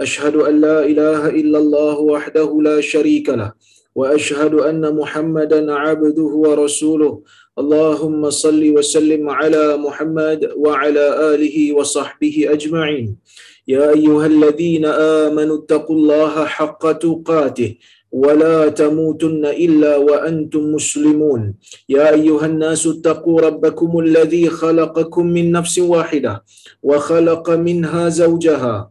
أشهد أن لا إله إلا الله وحده لا شريك له وأشهد أن محمدا عبده ورسوله. اللهم صل وسلم على محمد وعلى آله وصحبه أجمعين. يا أيها الذين آمنوا اتقوا الله حق تقاته ولا تموتن إلا وأنتم مسلمون. يا أيها الناس اتقوا ربكم الذي خلقكم من نفس واحدة وخلق منها زوجها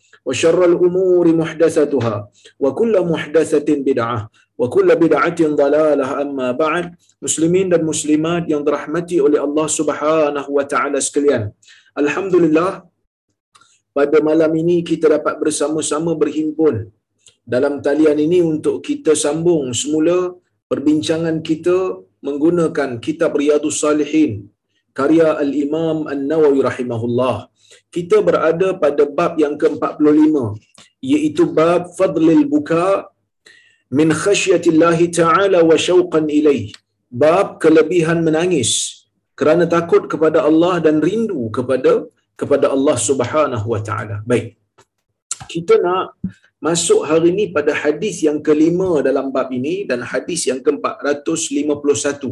وشر الأمور محدثتها وكل محدثة بدعة وكل بدعة amma أما بعد مسلمين muslimat yang dirahmati oleh Allah Subhanahu wa taala sekalian. Alhamdulillah pada malam ini kita dapat bersama-sama berhimpun dalam talian ini untuk kita sambung semula perbincangan kita menggunakan kitab Riyadus Salihin karya al-Imam An-Nawawi rahimahullah. Kita berada pada bab yang ke-45 iaitu bab fadlil buka min khasyatillahi ta'ala wa syauqan ilaih. Bab kelebihan menangis kerana takut kepada Allah dan rindu kepada kepada Allah Subhanahu wa taala. Baik. Kita nak masuk hari ini pada hadis yang kelima dalam bab ini dan hadis yang ke-451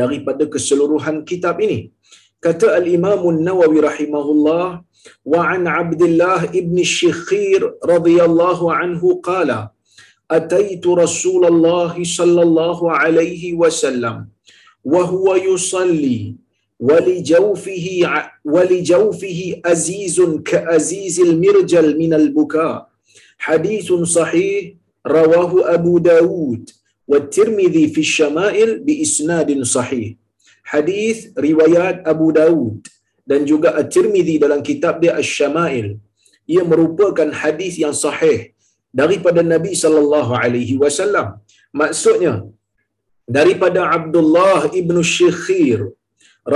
daripada keseluruhan kitab ini. كتأ الإمام النووي رحمه الله وعن عبد الله ابن الشخير رضي الله عنه قال أتيت رسول الله صلى الله عليه وسلم وهو يصلي ولجوفه, ولجوفه أزيز كأزيز المرجل من البكاء حديث صحيح رواه أبو داود والترمذي في الشمائل بإسناد صحيح hadis riwayat Abu Dawud dan juga At-Tirmizi dalam kitab dia Asy-Syama'il ia merupakan hadis yang sahih daripada Nabi sallallahu alaihi wasallam. Maksudnya daripada Abdullah ibn Syikhir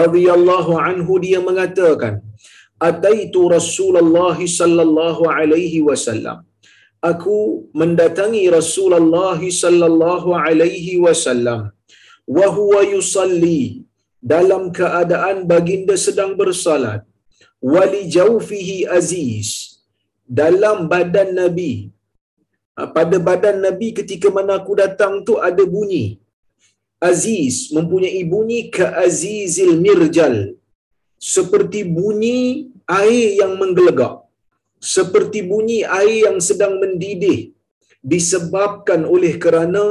radhiyallahu anhu dia mengatakan ataitu Rasulullah sallallahu alaihi wasallam. Aku mendatangi Rasulullah sallallahu alaihi wasallam. Wa huwa yusalli dalam keadaan baginda sedang bersalat wali jaufihi aziz dalam badan nabi. Pada badan nabi ketika mana aku datang tu ada bunyi. Aziz mempunyai bunyi ke azizil mirjal. Seperti bunyi air yang menggelegak. Seperti bunyi air yang sedang mendidih. Disebabkan oleh kerana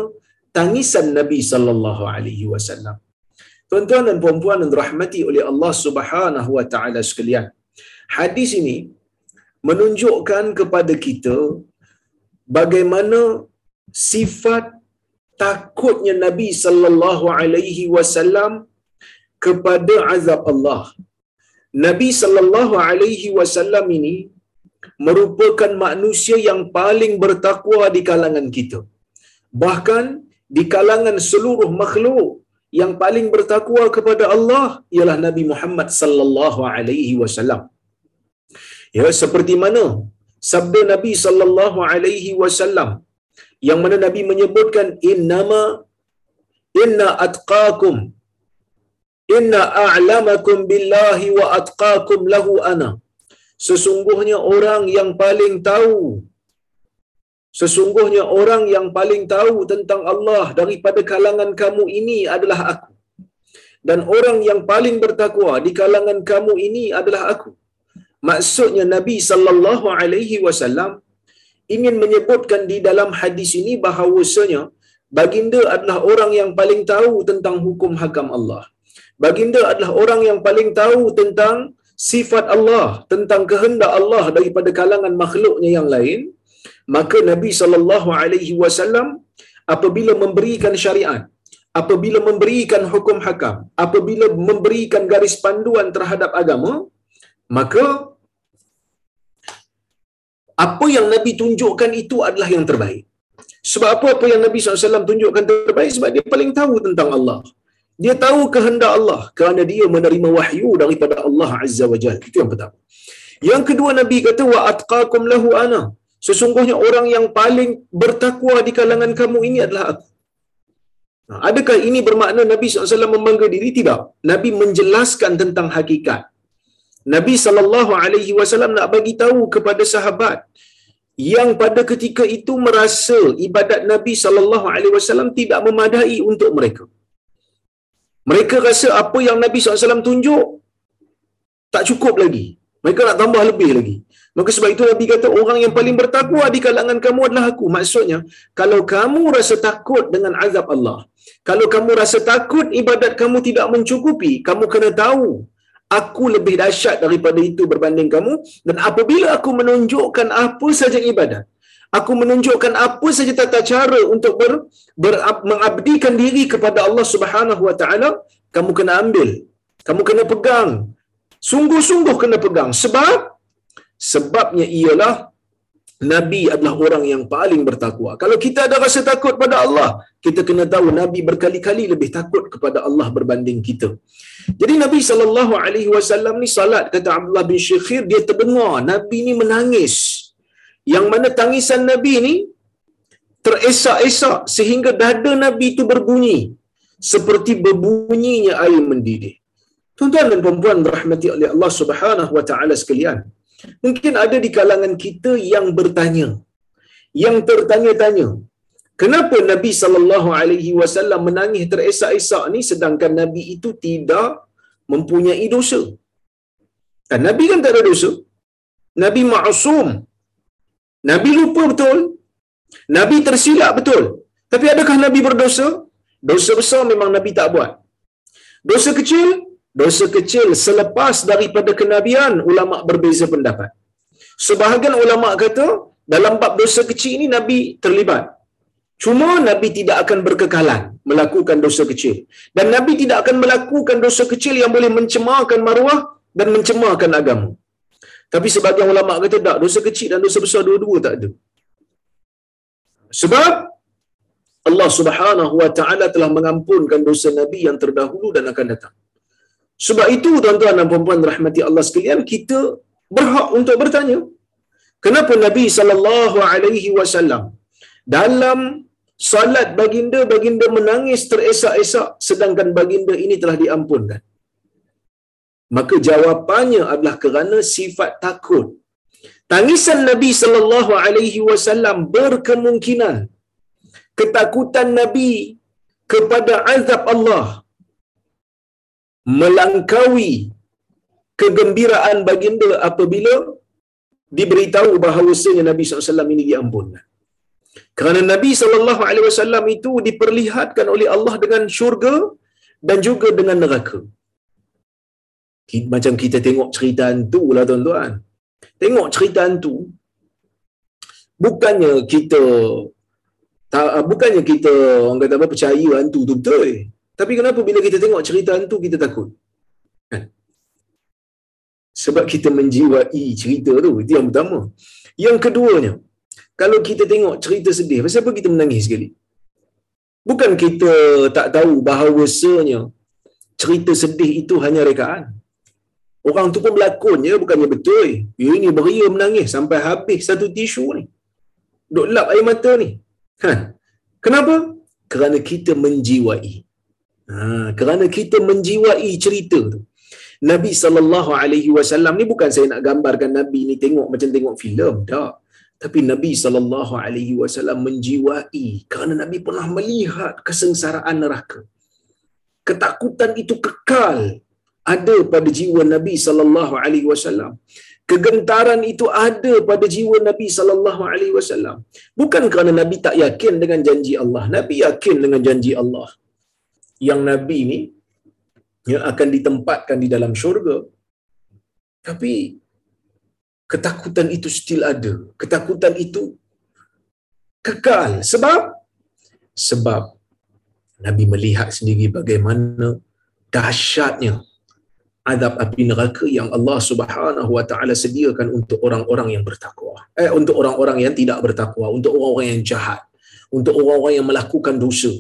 tangisan Nabi sallallahu alaihi wasallam. Tuan-tuan dan puan-puan yang dirahmati oleh Allah Subhanahu wa taala sekalian. Hadis ini menunjukkan kepada kita bagaimana sifat takutnya Nabi sallallahu alaihi wasallam kepada azab Allah. Nabi sallallahu alaihi wasallam ini merupakan manusia yang paling bertakwa di kalangan kita. Bahkan di kalangan seluruh makhluk yang paling bertakwa kepada Allah ialah Nabi Muhammad sallallahu alaihi wasallam. Ya seperti mana sabda Nabi sallallahu alaihi wasallam yang mana Nabi menyebutkan innama inna atqakum inna a'lamakum billahi wa atqakum lahu ana sesungguhnya orang yang paling tahu sesungguhnya orang yang paling tahu tentang Allah daripada kalangan kamu ini adalah aku. Dan orang yang paling bertakwa di kalangan kamu ini adalah aku. Maksudnya Nabi sallallahu alaihi wasallam ingin menyebutkan di dalam hadis ini bahawasanya baginda adalah orang yang paling tahu tentang hukum hakam Allah. Baginda adalah orang yang paling tahu tentang sifat Allah tentang kehendak Allah daripada kalangan makhluknya yang lain maka Nabi sallallahu alaihi wasallam apabila memberikan syariat apabila memberikan hukum hakam apabila memberikan garis panduan terhadap agama maka apa yang Nabi tunjukkan itu adalah yang terbaik sebab apa apa yang Nabi SAW tunjukkan terbaik sebab dia paling tahu tentang Allah dia tahu kehendak Allah kerana dia menerima wahyu daripada Allah Azza wa Jal. Itu yang pertama. Yang kedua Nabi kata wa atqakum lahu ana. Sesungguhnya orang yang paling bertakwa di kalangan kamu ini adalah aku. Adakah ini bermakna Nabi SAW membangga diri? Tidak. Nabi menjelaskan tentang hakikat. Nabi SAW nak bagi tahu kepada sahabat yang pada ketika itu merasa ibadat Nabi SAW tidak memadai untuk mereka. Mereka rasa apa yang Nabi SAW tunjuk tak cukup lagi. Mereka nak tambah lebih lagi. Maka sebab itu Nabi kata orang yang paling bertakwa di kalangan kamu adalah aku. Maksudnya, kalau kamu rasa takut dengan azab Allah, kalau kamu rasa takut ibadat kamu tidak mencukupi, kamu kena tahu aku lebih dahsyat daripada itu berbanding kamu. Dan apabila aku menunjukkan apa saja ibadat, aku menunjukkan apa saja tata cara untuk ber, ber, mengabdikan diri kepada Allah Subhanahu wa taala kamu kena ambil kamu kena pegang. Sungguh-sungguh kena pegang. Sebab sebabnya ialah Nabi adalah orang yang paling bertakwa. Kalau kita ada rasa takut pada Allah, kita kena tahu Nabi berkali-kali lebih takut kepada Allah berbanding kita. Jadi Nabi sallallahu alaihi wasallam ni salat kata Abdullah bin Syekhir dia terdengar Nabi ni menangis yang mana tangisan Nabi ni teresak-esak sehingga dada Nabi itu berbunyi seperti berbunyinya air mendidih. Tuan-tuan dan puan-puan rahmati oleh Allah Subhanahu wa taala sekalian. Mungkin ada di kalangan kita yang bertanya, yang tertanya-tanya, kenapa Nabi sallallahu alaihi wasallam menangis teresak-esak ni sedangkan Nabi itu tidak mempunyai dosa? Dan Nabi kan tak ada dosa. Nabi maksum Nabi lupa betul. Nabi tersilap betul. Tapi adakah Nabi berdosa? Dosa besar memang Nabi tak buat. Dosa kecil? Dosa kecil selepas daripada kenabian, ulama berbeza pendapat. Sebahagian ulama kata, dalam bab dosa kecil ini Nabi terlibat. Cuma Nabi tidak akan berkekalan melakukan dosa kecil. Dan Nabi tidak akan melakukan dosa kecil yang boleh mencemarkan maruah dan mencemarkan agama. Tapi sebagian ulama kata tak, dosa kecil dan dosa besar dua-dua tak ada. Sebab Allah Subhanahu wa taala telah mengampunkan dosa nabi yang terdahulu dan akan datang. Sebab itu tuan-tuan dan puan-puan rahmati Allah sekalian, kita berhak untuk bertanya, kenapa Nabi sallallahu alaihi wasallam dalam salat baginda baginda menangis teresak-esak sedangkan baginda ini telah diampunkan? Maka jawapannya adalah kerana sifat takut. Tangisan Nabi sallallahu alaihi wasallam berkemungkinan ketakutan Nabi kepada azab Allah melangkaui kegembiraan baginda apabila diberitahu bahawasanya Nabi SAW ini diampunkan. Kerana Nabi SAW itu diperlihatkan oleh Allah dengan syurga dan juga dengan neraka macam kita tengok cerita hantu lah tuan-tuan. Tengok cerita hantu. Bukannya kita tak, bukannya kita orang kata apa percaya hantu tu betul. Tapi kenapa bila kita tengok cerita hantu kita takut? Kan? Sebab kita menjiwai cerita tu. Itu yang pertama. Yang keduanya, kalau kita tengok cerita sedih, pasal apa kita menangis sekali? Bukan kita tak tahu bahawasanya cerita sedih itu hanya rekaan. Orang tu pun berlakon je, bukannya betul. Ya ini beria menangis sampai habis satu tisu ni. Duk lap air mata ni. Ha. Kenapa? Kerana kita menjiwai. Ha. Kerana kita menjiwai cerita tu. Nabi sallallahu alaihi wasallam ni bukan saya nak gambarkan Nabi ni tengok macam tengok filem, tak. Tapi Nabi sallallahu alaihi wasallam menjiwai kerana Nabi pernah melihat kesengsaraan neraka. Ketakutan itu kekal ada pada jiwa Nabi sallallahu alaihi wasallam. Kegentaran itu ada pada jiwa Nabi sallallahu alaihi wasallam. Bukan kerana Nabi tak yakin dengan janji Allah. Nabi yakin dengan janji Allah. Yang Nabi ni yang akan ditempatkan di dalam syurga. Tapi ketakutan itu still ada. Ketakutan itu kekal. Sebab sebab Nabi melihat sendiri bagaimana dahsyatnya azab api neraka yang Allah Subhanahu wa taala sediakan untuk orang-orang yang bertakwa. Eh untuk orang-orang yang tidak bertakwa, untuk orang-orang yang jahat, untuk orang-orang yang melakukan dosa.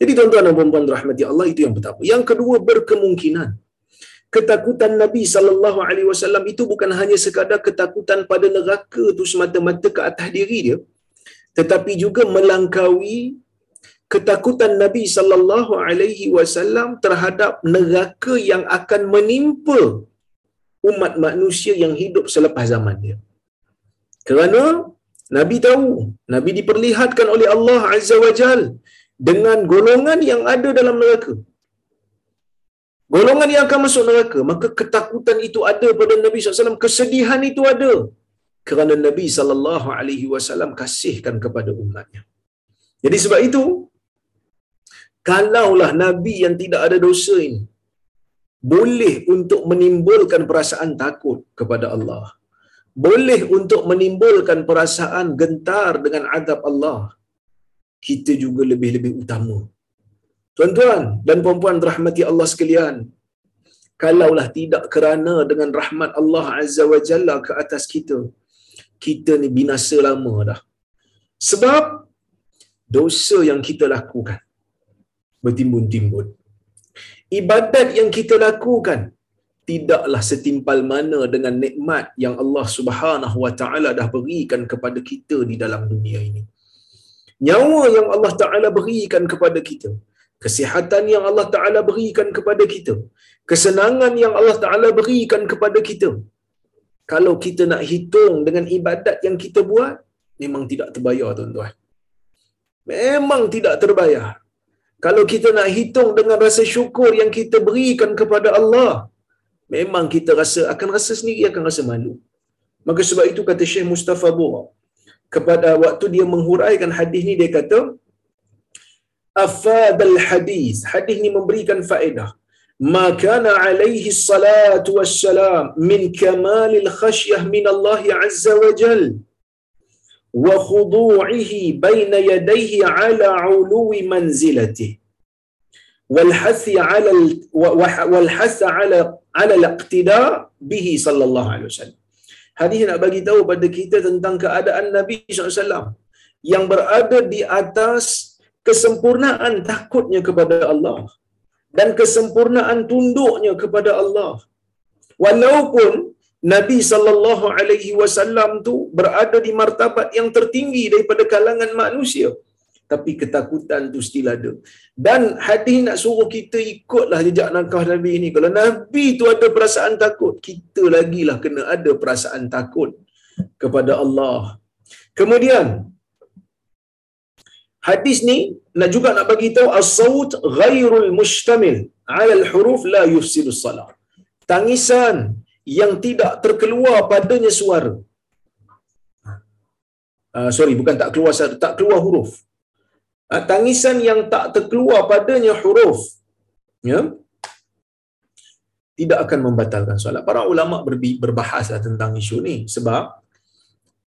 Jadi tuan-tuan dan puan-puan rahmati Allah itu yang pertama. Yang kedua berkemungkinan ketakutan Nabi sallallahu alaihi wasallam itu bukan hanya sekadar ketakutan pada neraka tu semata-mata ke atas diri dia tetapi juga melangkaui ketakutan Nabi sallallahu alaihi wasallam terhadap neraka yang akan menimpa umat manusia yang hidup selepas zaman dia. Kerana Nabi tahu, Nabi diperlihatkan oleh Allah Azza wa Jal dengan golongan yang ada dalam neraka. Golongan yang akan masuk neraka, maka ketakutan itu ada pada Nabi SAW, kesedihan itu ada. Kerana Nabi SAW kasihkan kepada umatnya. Jadi sebab itu, kalaulah Nabi yang tidak ada dosa ini boleh untuk menimbulkan perasaan takut kepada Allah, boleh untuk menimbulkan perasaan gentar dengan adab Allah, kita juga lebih-lebih utama. Tuan-tuan dan puan-puan rahmati Allah sekalian, kalaulah tidak kerana dengan rahmat Allah Azza wa Jalla ke atas kita, kita ni binasa lama dah. Sebab dosa yang kita lakukan, bertimbun-timbun. Ibadat yang kita lakukan tidaklah setimpal mana dengan nikmat yang Allah Subhanahu Wa Taala dah berikan kepada kita di dalam dunia ini. Nyawa yang Allah Taala berikan kepada kita, kesihatan yang Allah Taala berikan kepada kita, kesenangan yang Allah Taala berikan kepada kita. Kalau kita nak hitung dengan ibadat yang kita buat, memang tidak terbayar tuan-tuan. Memang tidak terbayar kalau kita nak hitung dengan rasa syukur yang kita berikan kepada Allah, memang kita rasa akan rasa sendiri akan rasa malu. Maka sebab itu kata Syekh Mustafa Bura kepada waktu dia menghuraikan hadis ni dia kata afadal hadis hadis ni memberikan faedah ma kana alaihi salatu wassalam min kamalil khasyah min Allah azza wa jalla وخضوعه بين يديه على علو منزلته والحث على والحث على على الاقتداء به صلى الله عليه وسلم Hadis nak bagi tahu pada kita tentang keadaan Nabi SAW yang berada di atas kesempurnaan takutnya kepada Allah dan kesempurnaan tunduknya kepada Allah. Walaupun Nabi sallallahu alaihi wasallam tu berada di martabat yang tertinggi daripada kalangan manusia tapi ketakutan tu still ada. Dan hadis nak suruh kita ikutlah jejak langkah Nabi ni. Kalau Nabi tu ada perasaan takut, kita lagi lah kena ada perasaan takut kepada Allah. Kemudian hadis ni nak juga nak bagi tahu as-saut ghairul mustamil 'ala al-huruf la yufsidu salat. Tangisan yang tidak terkeluar padanya suara. Uh, sorry, bukan tak keluar tak keluar huruf. Uh, tangisan yang tak terkeluar padanya huruf. Ya. Tidak akan membatalkan solat. Para ulama berbahas tentang isu ni sebab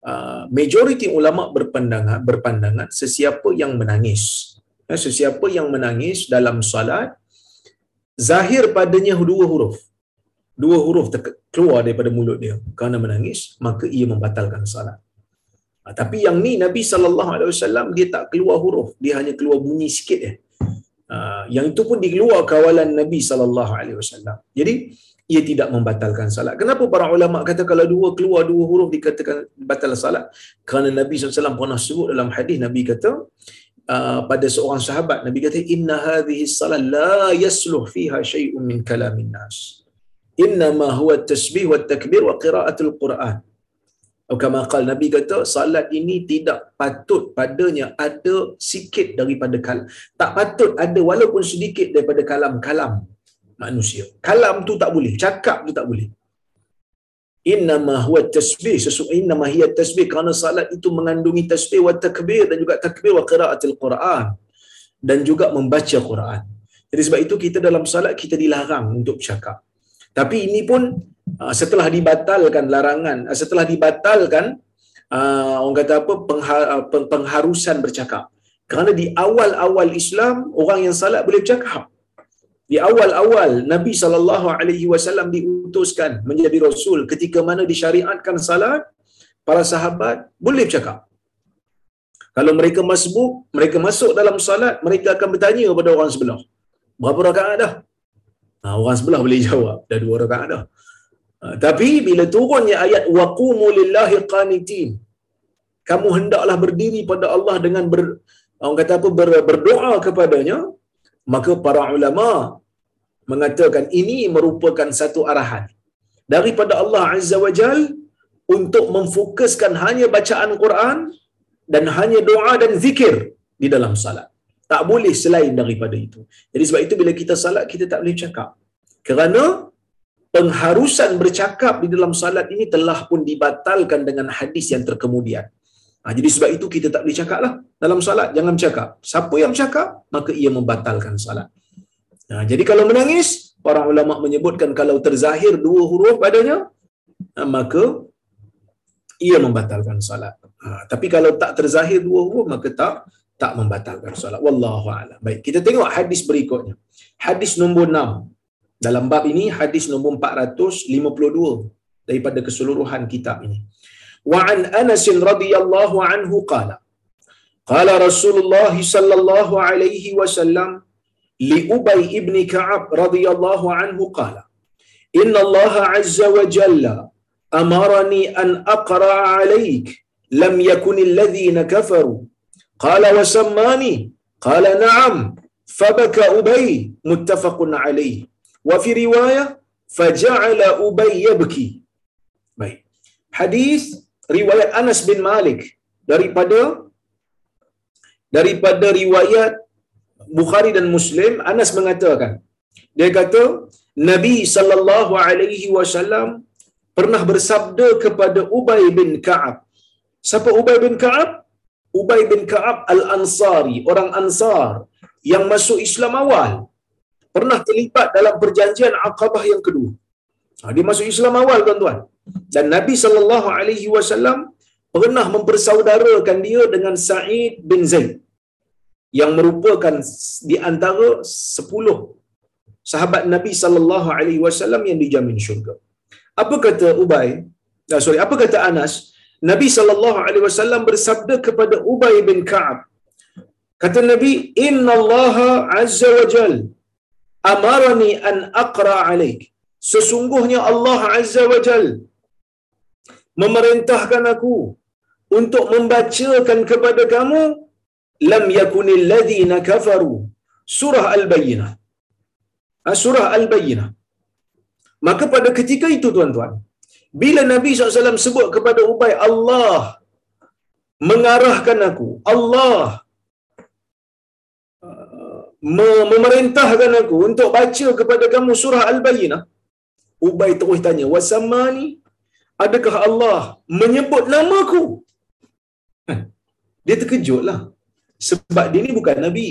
uh, majoriti ulama berpandangan berpandangan sesiapa yang menangis ya, sesiapa yang menangis dalam solat zahir padanya dua huruf dua huruf keluar daripada mulut dia kerana menangis maka ia membatalkan salat ha, tapi yang ni Nabi sallallahu alaihi wasallam dia tak keluar huruf dia hanya keluar bunyi sikit je ha, yang itu pun dikeluar kawalan Nabi sallallahu alaihi wasallam jadi ia tidak membatalkan salat. Kenapa para ulama kata kalau dua keluar dua huruf dikatakan batal salat? Kerana Nabi SAW pernah sebut dalam hadis Nabi kata uh, pada seorang sahabat Nabi kata inna hadhihi salat la yasluh fiha syai'un min kalamin nas innama huwa tasbih wa takbir wa qiraatul Quran. Atau kama qala Nabi kata salat ini tidak patut padanya ada sikit daripada kalam. Tak patut ada walaupun sedikit daripada kalam-kalam manusia. Kalam tu tak boleh, cakap tu tak boleh. Innama huwa tasbih sesungguhnya innama hiya tasbih kerana salat itu mengandungi tasbih wa takbir dan juga takbir wa qiraatul Quran dan juga membaca Quran. Jadi sebab itu kita dalam salat kita dilarang untuk bercakap. Tapi ini pun setelah dibatalkan larangan uh, setelah dibatalkan uh, orang kata apa pengharusan bercakap. Kerana di awal-awal Islam orang yang salat boleh bercakap. Di awal-awal Nabi sallallahu alaihi wasallam diutuskan menjadi rasul ketika mana disyariatkan salat para sahabat boleh bercakap. Kalau mereka masbuk mereka masuk dalam salat mereka akan bertanya kepada orang sebelah. Berapa rakaat dah? Ha, orang sebelah boleh jawab. Dah dua rakaat dah tapi bila turunnya ayat waqumu lillahi qanitin kamu hendaklah berdiri pada Allah dengan ber, orang kata apa ber, berdoa kepadanya maka para ulama mengatakan ini merupakan satu arahan daripada Allah Azza wa Jal untuk memfokuskan hanya bacaan Quran dan hanya doa dan zikir di dalam salat. Tak boleh selain daripada itu. Jadi sebab itu bila kita salat kita tak boleh cakap. Kerana pengharusan bercakap di dalam salat ini telah pun dibatalkan dengan hadis yang terkemudian. Ha, jadi sebab itu kita tak boleh cakap lah dalam salat. Jangan bercakap. Siapa yang bercakap, maka ia membatalkan salat. Ha, jadi kalau menangis, para ulama menyebutkan kalau terzahir dua huruf padanya, ha, maka ia membatalkan salat. Ha, tapi kalau tak terzahir dua huruf, maka tak tak membatalkan solat. Wallahu a'lam. Baik, kita tengok hadis berikutnya. Hadis nombor 6 dalam bab ini hadis nombor 452 daripada keseluruhan kitab ini. Wa an anas radhiyallahu anhu qala qala rasulullah sallallahu alaihi wasallam li ubay ibn ka'ab radhiyallahu anhu qala inna allah azza wa jalla amarani an aqra alaik lam yakun alladhina kafaru. Qala wa sammani qala na'am fabaka ubay muttafaqun alaihi. Wa fi riwayah faja'ala Ubay yabki. Baik. Hadis riwayat Anas bin Malik daripada daripada riwayat Bukhari dan Muslim Anas mengatakan dia kata Nabi sallallahu alaihi wasallam pernah bersabda kepada Ubay bin Ka'ab. Siapa Ubay bin Ka'ab? Ubay bin Ka'ab Al-Ansari, orang Ansar yang masuk Islam awal. Pernah terlibat dalam perjanjian Aqabah yang kedua. Ha, dia masuk Islam awal tuan-tuan. Dan Nabi sallallahu alaihi wasallam pernah mempersaudarakan dia dengan Sa'id bin Zaid yang merupakan di antara sepuluh sahabat Nabi sallallahu alaihi wasallam yang dijamin syurga. Apa kata Ubay? Ah, sorry, apa kata Anas? Nabi sallallahu alaihi wasallam bersabda kepada Ubay bin Ka'ab. Kata Nabi, "Inna Allah azza wa jal amarani an aqra 'alaik." Sesungguhnya Allah azza wa jal memerintahkan aku untuk membacakan kepada kamu lam yakunil ladzina kafaru surah al-bayyinah. Ah, surah al-bayyinah. Maka pada ketika itu tuan-tuan, bila Nabi SAW sebut kepada Ubay, Allah mengarahkan aku. Allah memerintahkan aku untuk baca kepada kamu surah Al-Bayyinah. Ubay terus tanya, Wasamani, adakah Allah menyebut namaku? Dia terkejutlah. Sebab dia ni bukan Nabi.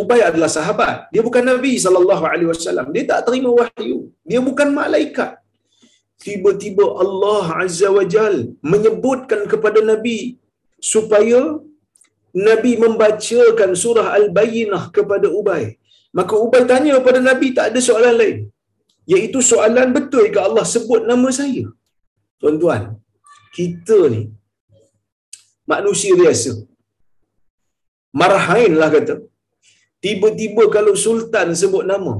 Ubay adalah sahabat. Dia bukan Nabi SAW. Dia tak terima wahyu. Dia bukan malaikat tiba-tiba Allah Azza wa Jal menyebutkan kepada Nabi supaya Nabi membacakan surah Al-Bayyinah kepada Ubay. Maka Ubay tanya kepada Nabi tak ada soalan lain. Iaitu soalan betul ke Allah sebut nama saya? Tuan-tuan, kita ni manusia biasa. Marhain lah kata. Tiba-tiba kalau Sultan sebut nama.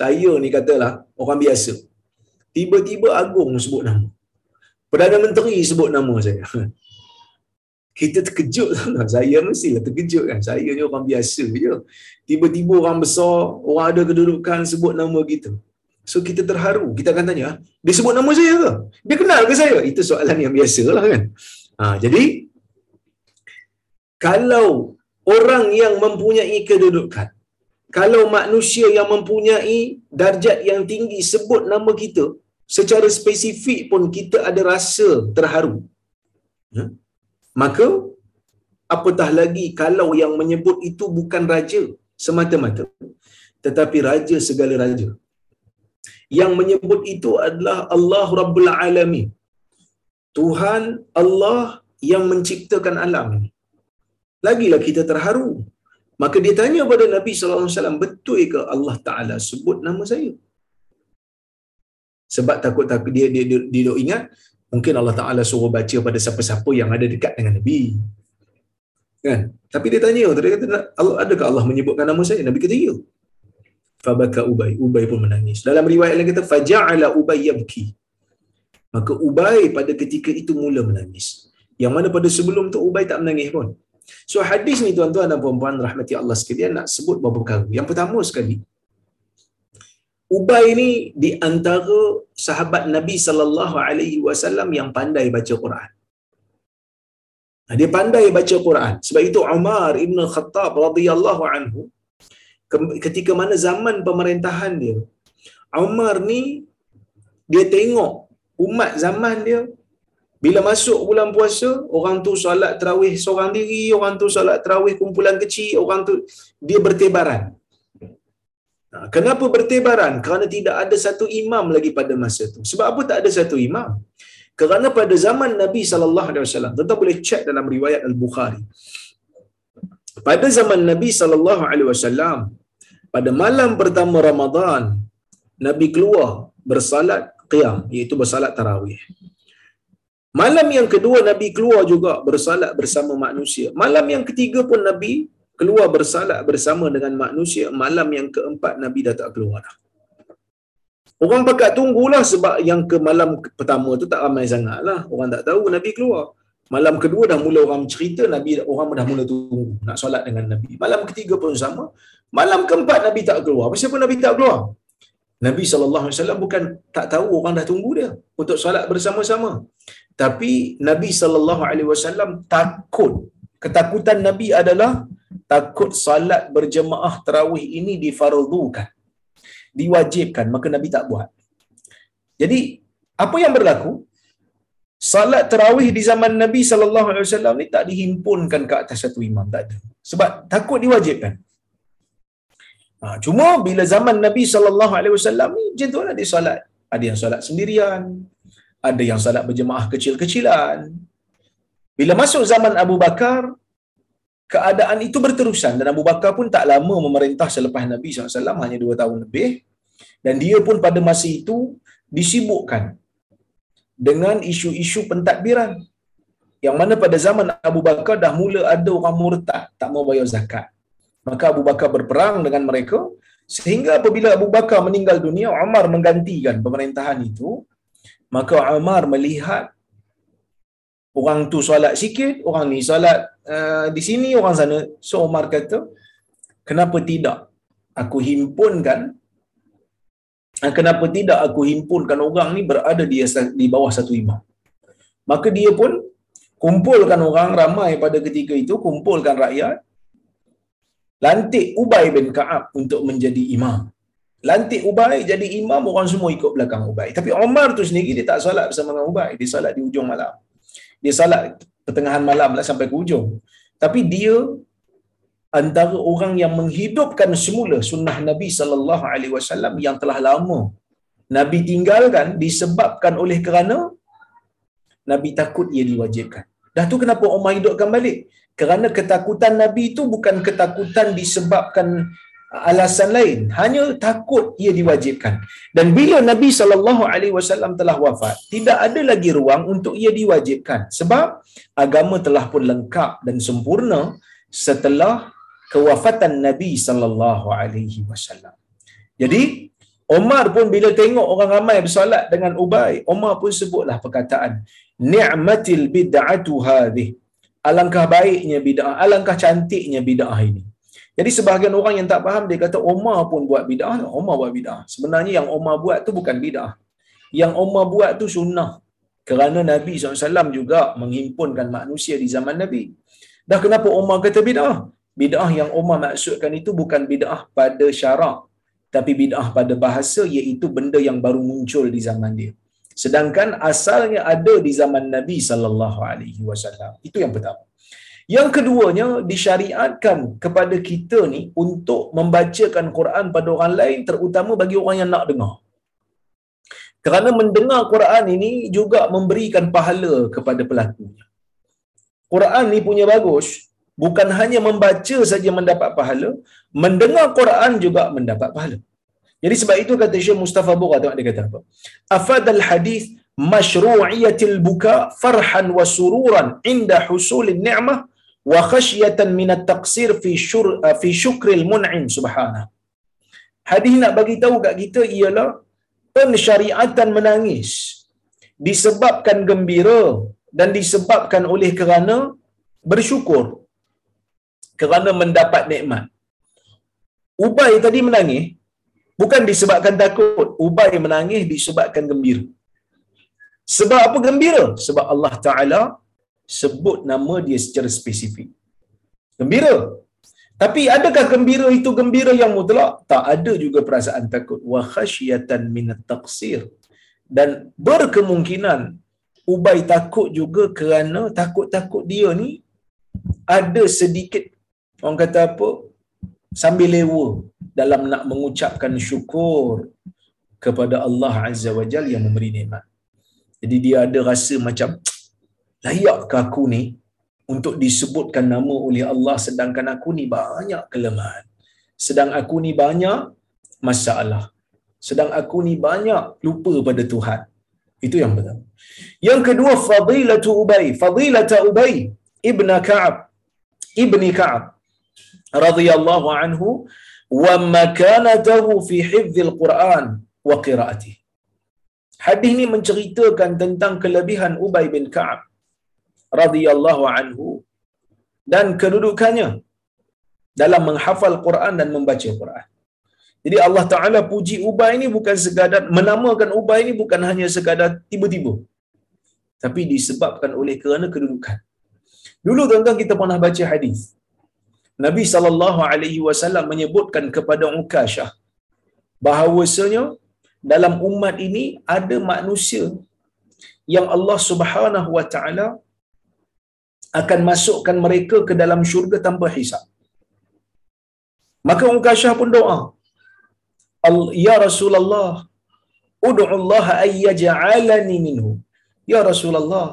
Saya ni katalah orang biasa tiba-tiba agung sebut nama. Perdana Menteri sebut nama saya. Kita terkejut lah. Saya mestilah terkejut kan. Saya ni orang biasa je. Tiba-tiba orang besar, orang ada kedudukan sebut nama kita. So kita terharu. Kita akan tanya, ah, dia sebut nama saya ke? Dia kenal ke saya? Itu soalan yang biasa lah kan. Ha, jadi, kalau orang yang mempunyai kedudukan, kalau manusia yang mempunyai darjat yang tinggi sebut nama kita secara spesifik pun kita ada rasa terharu ya? Maka apatah lagi kalau yang menyebut itu bukan raja semata-mata tetapi raja segala raja yang menyebut itu adalah Allah Rabbul Alamin. Tuhan Allah yang menciptakan alam ini. Lagilah kita terharu. Maka dia tanya kepada Nabi sallallahu alaihi wasallam, betul ke Allah Taala sebut nama saya? Sebab takut-takut dia dia, dia, dia, dia ingat mungkin Allah Taala suruh baca pada siapa-siapa yang ada dekat dengan Nabi. Kan? Tapi dia tanya, dia kata, Allah adakah Allah menyebutkan nama saya? Nabi kata, ya. Fabaka Ubay. Ubay pun menangis. Dalam riwayat lain kata, Faja'ala Ubay yabki. Maka Ubay pada ketika itu mula menangis. Yang mana pada sebelum tu Ubay tak menangis pun. So hadis ni tuan-tuan dan puan-puan rahmati Allah sekalian nak sebut beberapa perkara. Yang pertama sekali, Ubay ni di antara sahabat Nabi sallallahu alaihi wasallam yang pandai baca Quran. Dia pandai baca Quran. Sebab itu Umar Ibn Khattab radhiyallahu anhu ketika mana zaman pemerintahan dia, Umar ni dia tengok umat zaman dia bila masuk bulan puasa, orang tu solat terawih seorang diri, orang tu solat terawih kumpulan kecil, orang tu dia bertebaran. Kenapa bertebaran? Kerana tidak ada satu imam lagi pada masa tu. Sebab apa tak ada satu imam? Kerana pada zaman Nabi sallallahu alaihi wasallam, tuan boleh cek dalam riwayat Al-Bukhari. Pada zaman Nabi sallallahu alaihi wasallam, pada malam pertama Ramadan, Nabi keluar bersalat qiyam, iaitu bersalat tarawih. Malam yang kedua Nabi keluar juga bersalat bersama manusia. Malam yang ketiga pun Nabi keluar bersalat bersama dengan manusia. Malam yang keempat Nabi dah tak keluar dah. Orang pakat tunggulah sebab yang ke malam pertama tu tak ramai sangat lah. Orang tak tahu Nabi keluar. Malam kedua dah mula orang cerita, Nabi orang dah mula tunggu nak solat dengan Nabi. Malam ketiga pun sama. Malam keempat Nabi tak keluar. Kenapa Nabi tak keluar? Nabi SAW bukan tak tahu orang dah tunggu dia untuk solat bersama-sama. Tapi Nabi SAW takut. Ketakutan Nabi adalah takut solat berjemaah terawih ini difardukan. Diwajibkan. Maka Nabi tak buat. Jadi, apa yang berlaku? Salat terawih di zaman Nabi SAW ni tak dihimpunkan ke atas satu imam. Tak ada. Sebab takut diwajibkan. Ha, cuma bila zaman Nabi sallallahu alaihi wasallam ni macam tulah dia solat. Ada yang solat sendirian, ada yang solat berjemaah kecil-kecilan. Bila masuk zaman Abu Bakar, keadaan itu berterusan dan Abu Bakar pun tak lama memerintah selepas Nabi SAW, hanya dua tahun lebih. Dan dia pun pada masa itu disibukkan dengan isu-isu pentadbiran. Yang mana pada zaman Abu Bakar dah mula ada orang murtad, tak mau bayar zakat maka Abu Bakar berperang dengan mereka sehingga apabila Abu Bakar meninggal dunia Umar menggantikan pemerintahan itu maka Umar melihat orang tu solat sikit orang ni solat uh, di sini orang sana so Umar kata kenapa tidak aku himpunkan uh, kenapa tidak aku himpunkan orang ni berada di di bawah satu imam maka dia pun kumpulkan orang ramai pada ketika itu kumpulkan rakyat lantik Ubay bin Ka'ab untuk menjadi imam. Lantik Ubay jadi imam, orang semua ikut belakang Ubay. Tapi Omar tu sendiri, dia tak salat bersama dengan Ubay. Dia salat di ujung malam. Dia salat pertengahan malam lah sampai ke ujung. Tapi dia antara orang yang menghidupkan semula sunnah Nabi sallallahu alaihi wasallam yang telah lama Nabi tinggalkan disebabkan oleh kerana Nabi takut ia diwajibkan. Dah tu kenapa Umar hidupkan balik? Kerana ketakutan Nabi itu bukan ketakutan disebabkan alasan lain. Hanya takut ia diwajibkan. Dan bila Nabi SAW telah wafat, tidak ada lagi ruang untuk ia diwajibkan. Sebab agama telah pun lengkap dan sempurna setelah kewafatan Nabi SAW. Jadi, Omar pun bila tengok orang ramai bersolat dengan Ubay, Omar pun sebutlah perkataan, Ni'matil bid'atu hadih alangkah baiknya bid'ah, alangkah cantiknya bid'ah ini. Jadi sebahagian orang yang tak faham dia kata Umar pun buat bid'ah, Umar buat bid'ah. Sebenarnya yang Umar buat tu bukan bid'ah. Yang Umar buat tu sunnah. Kerana Nabi SAW juga menghimpunkan manusia di zaman Nabi. Dah kenapa Umar kata bid'ah? Bid'ah yang Umar maksudkan itu bukan bid'ah pada syarak. Tapi bid'ah pada bahasa iaitu benda yang baru muncul di zaman dia sedangkan asalnya ada di zaman Nabi sallallahu alaihi wasallam. Itu yang pertama. Yang keduanya disyariatkan kepada kita ni untuk membacakan Quran pada orang lain terutama bagi orang yang nak dengar. Kerana mendengar Quran ini juga memberikan pahala kepada pelakunya. Quran ni punya bagus, bukan hanya membaca saja mendapat pahala, mendengar Quran juga mendapat pahala. Jadi sebab itu kata Syekh Mustafa Bugha tengok dia kata apa? Afadal hadis masyru'iyatil buka farhan wa sururan inda husulin ni'mah wa khasyatan min at-taqsir fi syur fi syukril mun'im subhanahu. Hadis nak bagi tahu kat kita ialah pensyariatan menangis disebabkan gembira dan disebabkan oleh kerana bersyukur kerana mendapat nikmat. Ubay tadi menangis bukan disebabkan takut, Ubay menangis disebabkan gembira. Sebab apa gembira? Sebab Allah Taala sebut nama dia secara spesifik. Gembira. Tapi adakah gembira itu gembira yang mutlak? Tak ada juga perasaan takut. Wa khasyatan min taqsir. Dan berkemungkinan Ubay takut juga kerana takut-takut dia ni ada sedikit orang kata apa sambil lewa dalam nak mengucapkan syukur kepada Allah Azza wa Jal yang memberi nikmat. Jadi dia ada rasa macam layakkah aku ni untuk disebutkan nama oleh Allah sedangkan aku ni banyak kelemahan. Sedang aku ni banyak masalah. Sedang aku ni banyak lupa pada Tuhan. Itu yang pertama. Yang kedua fadilatu Ubay, fadilata Ubay ibn Ka'ab ibni Ka'ab radhiyallahu anhu wa makanatahu fi hifdzil Quran wa qiraatih. Hadis ini menceritakan tentang kelebihan Ubay bin Ka'ab radhiyallahu anhu dan kedudukannya dalam menghafal Quran dan membaca Quran. Jadi Allah Taala puji Ubay ini bukan sekadar menamakan Ubay ini bukan hanya sekadar tiba-tiba. Tapi disebabkan oleh kerana kedudukan. Dulu tuan-tuan kita pernah baca hadis. Nabi sallallahu alaihi wasallam menyebutkan kepada Ukashah bahawasanya dalam umat ini ada manusia yang Allah Subhanahu wa taala akan masukkan mereka ke dalam syurga tanpa hisap. Maka Ukashah pun doa. Ya Rasulullah, ud'u Allah ay yaj'alani minhu. Ya Rasulullah,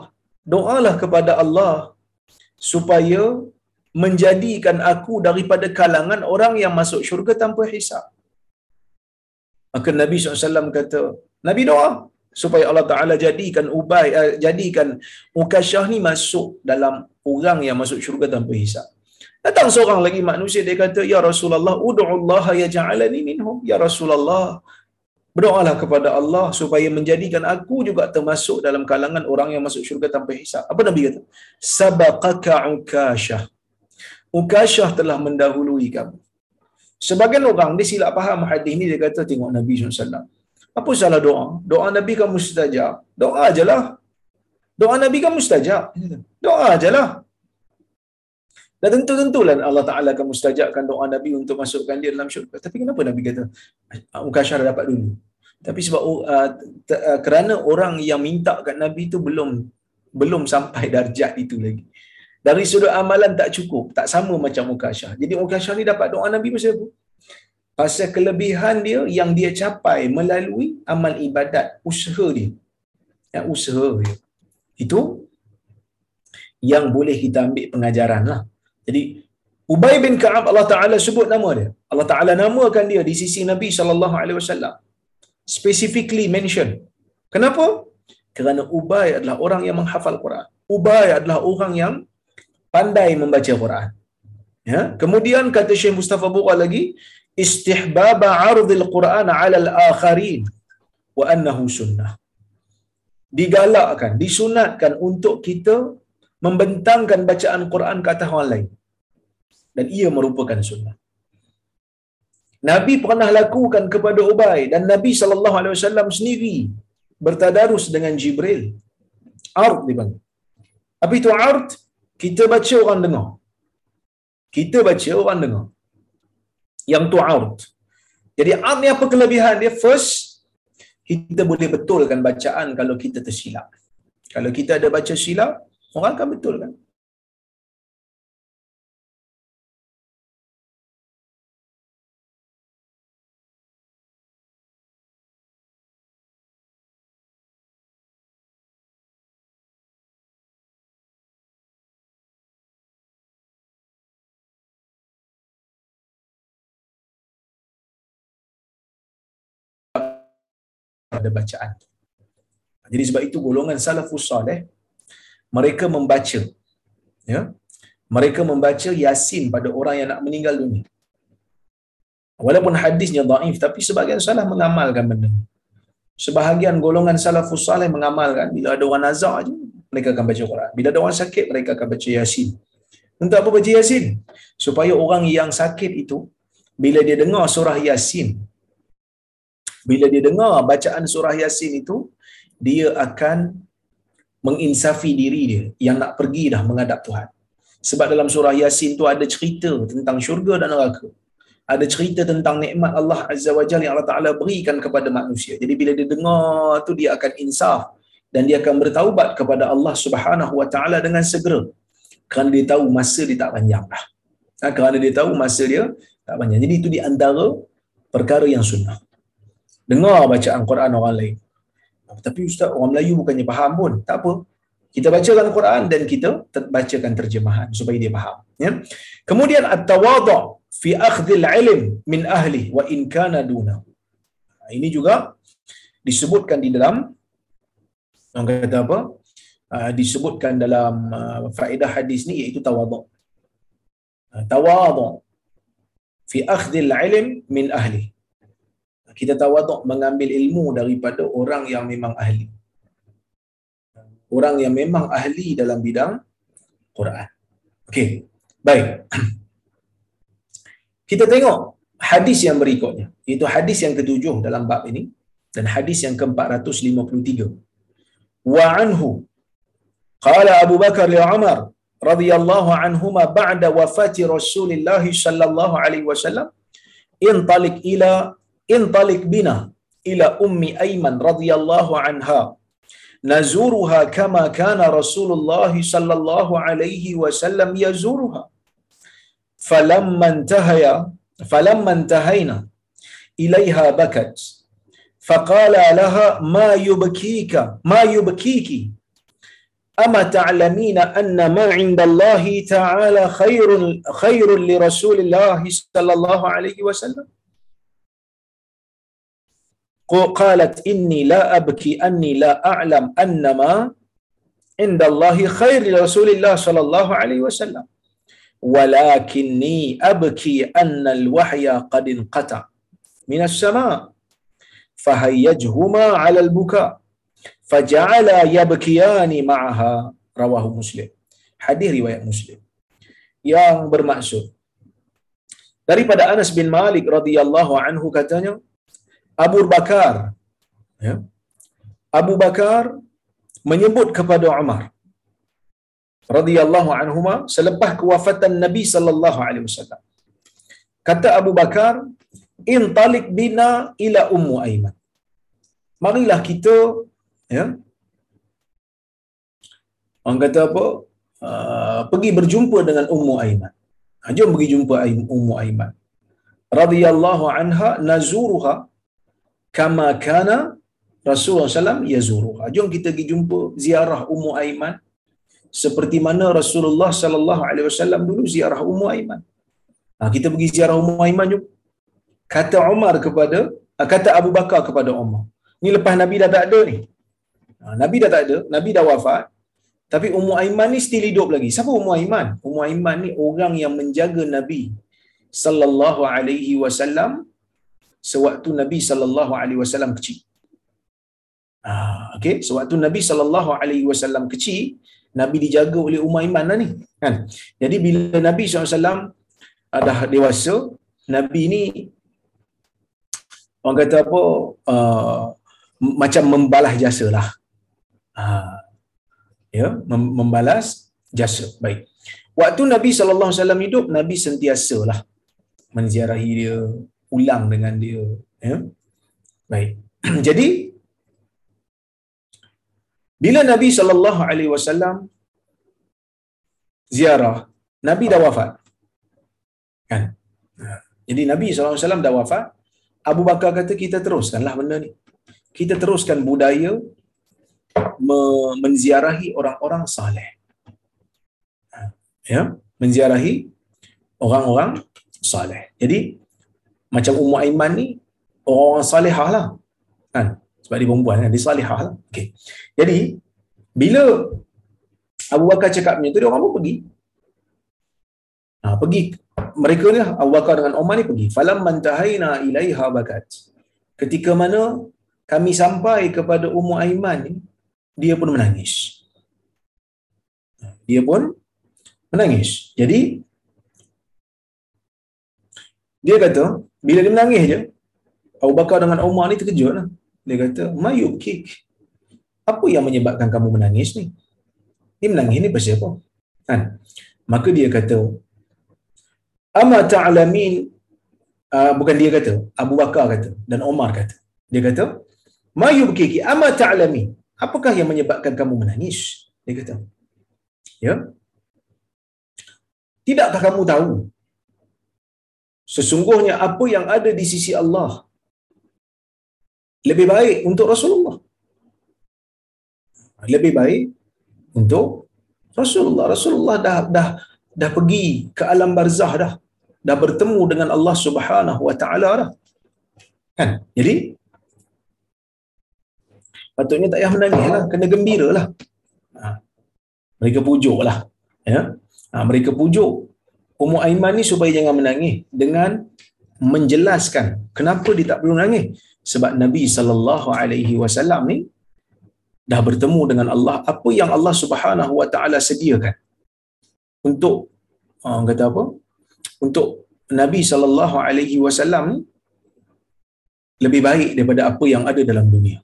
doalah kepada Allah supaya menjadikan aku daripada kalangan orang yang masuk syurga tanpa hisap. Maka Nabi SAW kata, Nabi doa supaya Allah Ta'ala jadikan Ubay, uh, jadikan Ukasyah ni masuk dalam orang yang masuk syurga tanpa hisap. Datang seorang lagi manusia, dia kata, Ya Rasulullah, udu'ullah ya ja'alani minhum. Ya Rasulullah, berdoalah kepada Allah supaya menjadikan aku juga termasuk dalam kalangan orang yang masuk syurga tanpa hisap. Apa Nabi kata? Sabaqaka Ukasyah. Ukasyah telah mendahului kamu. Sebagian orang dia silap faham hadis ni dia kata tengok Nabi SAW. Apa salah doa? Doa Nabi kan mustajab. Doa ajalah. Doa Nabi kan mustajab. Doa ajalah. Dan tentu-tentulah Allah Ta'ala akan mustajabkan doa Nabi untuk masukkan dia dalam syurga. Tapi kenapa Nabi kata Mukasyar dapat dulu? Tapi sebab uh, uh, kerana orang yang minta kat Nabi tu belum belum sampai darjat itu lagi. Dari sudut amalan tak cukup, tak sama macam Mukasyah. Jadi Mukasyah ni dapat doa Nabi pasal apa? Pasal kelebihan dia yang dia capai melalui amal ibadat, usaha dia. Ya, usaha dia. Itu yang boleh kita ambil pengajaran lah. Jadi Ubay bin Ka'ab Allah Ta'ala sebut nama dia. Allah Ta'ala namakan dia di sisi Nabi SAW. Specifically mention. Kenapa? Kerana Ubay adalah orang yang menghafal Quran. Ubay adalah orang yang pandai membaca Quran. Ya, kemudian kata Syekh Mustafa Buqa lagi, ardil Quran 'ala al-akharin wa annahu sunnah. Digalakkan, disunatkan untuk kita membentangkan bacaan Quran ke atas orang lain. Dan ia merupakan sunnah. Nabi pernah lakukan kepada Ubay dan Nabi sallallahu alaihi wasallam sendiri bertadarus dengan Jibril. Ard dipanggil. Apa itu ard? kita baca orang dengar. Kita baca orang dengar. Yang tu out. Jadi art ni apa kelebihan dia? First, kita boleh betulkan bacaan kalau kita tersilap. Kalau kita ada baca silap, orang akan betulkan. Daripada bacaan. Jadi sebab itu golongan salafus saleh mereka membaca ya. Mereka membaca Yasin pada orang yang nak meninggal dunia. Walaupun hadisnya dhaif tapi sebahagian salah mengamalkan benda. Sebahagian golongan salafus saleh mengamalkan bila ada orang nazak aja mereka akan baca Quran. Bila ada orang sakit mereka akan baca Yasin. Untuk apa baca Yasin? Supaya orang yang sakit itu bila dia dengar surah Yasin bila dia dengar bacaan surah Yasin itu dia akan menginsafi diri dia yang nak pergi dah menghadap Tuhan. Sebab dalam surah Yasin tu ada cerita tentang syurga dan neraka. Ada cerita tentang nikmat Allah Azza wa Jalla yang Allah Taala berikan kepada manusia. Jadi bila dia dengar tu dia akan insaf dan dia akan bertaubat kepada Allah Subhanahu wa taala dengan segera. Kerana dia tahu masa dia tak panjang dah. Ha, kerana dia tahu masa dia tak panjang. Jadi itu di antara perkara yang sunnah. Dengar bacaan Quran orang lain. Tapi ustaz orang Melayu bukannya faham pun. Tak apa. Kita bacakan Quran dan kita bacakan terjemahan supaya dia faham. Ya. Kemudian at-tawadhu fi akhdhil ilm min ahli wa in kana duna. Ini juga disebutkan di dalam orang kata apa? Uh, disebutkan dalam uh, faedah hadis ni iaitu tawadhu. Uh, tawadhu fi akhdhil ilm min ahli kita tawaduk mengambil ilmu daripada orang yang memang ahli. Orang yang memang ahli dalam bidang Quran. Okey. Baik. Kita tengok hadis yang berikutnya. Itu hadis yang ketujuh dalam bab ini dan hadis yang ke-453. Wa anhu qala Abu Bakar li Umar radhiyallahu anhuma ba'da wafati Rasulillah sallallahu alaihi wasallam intalik ila انطلق بنا إلى أم أيمن رضي الله عنها. نزورها كما كان رسول الله صلى الله عليه وسلم يزورها. فلما انتهي فلما انتهينا إليها بكت. فقال لها ما يبكيك ما يبكيك؟ أما تعلمين أن ما عند الله تعالى خير خير لرسول الله صلى الله عليه وسلم؟ قالت إني لا أبكي أني لا أعلم أن ما عند الله خير لرسول الله صلى الله عليه وسلم. ولكني أبكي أن الوحي قد انقطع من السماء فهيجهما على البكاء فجعلا يبكيان معها. رواه مسلم. hadis riwayat Muslim yang bermaksud. Daripada Anas bin Malik radhiyallahu anhu katanya Abu Bakar ya. Abu Bakar menyebut kepada Umar radhiyallahu anhuma selepas kewafatan Nabi sallallahu alaihi wasallam. Kata Abu Bakar intalik bina ila ummu aiman. Marilah kita ya. Orang kata apa? Uh, pergi berjumpa dengan ummu aiman. Ha, jom pergi jumpa ummu aiman. Radhiyallahu anha nazuruha kama kana Rasulullah SAW yazuruha. Jom kita pergi jumpa ziarah Ummu Aiman seperti mana Rasulullah sallallahu alaihi wasallam dulu ziarah Ummu Aiman. Ha, kita pergi ziarah Ummu Aiman jom. Kata Umar kepada ha, kata Abu Bakar kepada Umar. Ni lepas Nabi dah tak ada ni. Ha, Nabi dah tak ada, Nabi dah wafat. Tapi Ummu Aiman ni still hidup lagi. Siapa Ummu Aiman? Ummu Aiman ni orang yang menjaga Nabi sallallahu alaihi wasallam sewaktu Nabi sallallahu alaihi wasallam kecil. Ah, okey, sewaktu Nabi sallallahu alaihi wasallam kecil, Nabi dijaga oleh Ummah Iman lah ni, kan? Jadi bila Nabi SAW ah, dah dewasa, Nabi ni orang kata apa uh, macam membalas jasa lah. Uh, ya, membalas jasa. Baik. Waktu Nabi sallallahu alaihi wasallam hidup, Nabi sentiasalah menziarahi dia, ulang dengan dia ya. Baik. Jadi bila Nabi sallallahu alaihi wasallam ziarah Nabi dah wafat. Kan? Jadi Nabi sallallahu alaihi wasallam dah wafat. Abu Bakar kata kita teruskanlah benda ni. Kita teruskan budaya menziarahi orang-orang saleh. Ya? Menziarahi orang-orang saleh. Jadi macam Ummu Aiman ni orang-orang salihah lah kan Sebab dia perempuan kan, dia salihah lah. Okay. Jadi, bila Abu Bakar cakap macam tu, dia orang pun pergi. Ha, pergi. Mereka ni, Abu Bakar dengan Umar ni pergi. Falam mantahaina ilaiha bakat. Ketika mana kami sampai kepada Ummu Aiman ni, dia pun menangis. Dia pun menangis. Jadi, dia kata, bila dia menangis je, Abu Bakar dengan Umar ni terkejut lah. Dia kata, Mayub kik. Apa yang menyebabkan kamu menangis ni? Dia menangis ni pasal apa? Kan? Maka dia kata, Ama ta'alamin, uh, bukan dia kata, Abu Bakar kata, dan Umar kata. Dia kata, Mayub kik, ama ta'alamin. Apakah yang menyebabkan kamu menangis? Dia kata, Ya. Tidakkah kamu tahu sesungguhnya apa yang ada di sisi Allah lebih baik untuk Rasulullah. Lebih baik untuk Rasulullah. Rasulullah dah dah dah pergi ke alam barzah dah. Dah bertemu dengan Allah Subhanahu wa taala dah. Kan? Jadi patutnya tak payah menangis lah. Kena gembira lah. Ha. Mereka pujuk lah. Ya? Ha, mereka pujuk Ummu Aiman ni supaya jangan menangis dengan menjelaskan kenapa dia tak perlu menangis sebab Nabi sallallahu alaihi wasallam ni dah bertemu dengan Allah apa yang Allah Subhanahu wa taala sediakan untuk orang kata apa untuk Nabi sallallahu alaihi wasallam lebih baik daripada apa yang ada dalam dunia.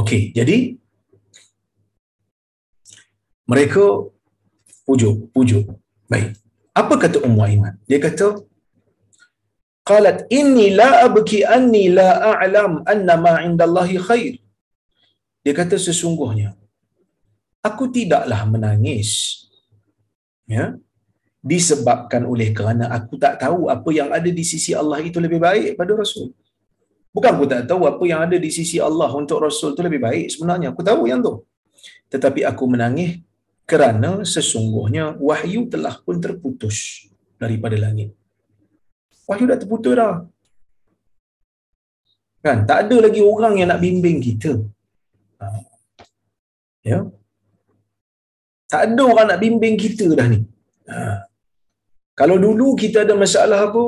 Okey, jadi mereka pujuk, pujuk. Baik. Apa kata Ummu Aiman? Dia kata, qalat inni la abki anni la a'lam anna ma 'indallahi khair. Dia kata sesungguhnya aku tidaklah menangis. Ya. Disebabkan oleh kerana aku tak tahu apa yang ada di sisi Allah itu lebih baik pada Rasul. Bukan aku tak tahu apa yang ada di sisi Allah untuk Rasul itu lebih baik sebenarnya. Aku tahu yang tu. Tetapi aku menangis kerana sesungguhnya wahyu telah pun terputus daripada langit. Wahyu dah terputus dah. Kan? Tak ada lagi orang yang nak bimbing kita. Ha. Ya. Tak ada orang nak bimbing kita dah ni. Ha. Kalau dulu kita ada masalah apa,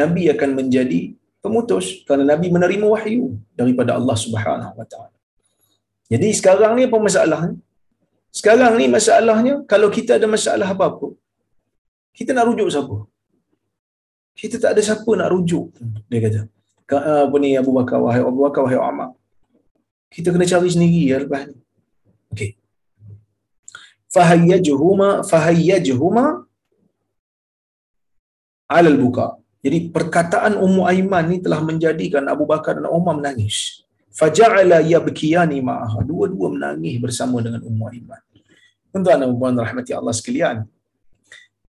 Nabi akan menjadi pemutus kerana Nabi menerima wahyu daripada Allah Subhanahu Wa Taala. Jadi sekarang ni apa masalah ni? Sekarang ni masalahnya kalau kita ada masalah apa-apa, kita nak rujuk siapa? kita tak ada siapa nak rujuk dia kata. Ah, apa ni Abu Bakar wahai Abu Bakar wahai Umar kita kena cari sendiri ya lepas ni. Okey. Fahayyajhuma fahayyajhuma alal buka. Jadi perkataan Ummu Aiman ni telah menjadikan Abu Bakar dan Umar menangis faja'ala yabkiyani ma'aha dua-dua menangis bersama dengan Ummu Aiman tuan-tuan dan puan rahmati Allah sekalian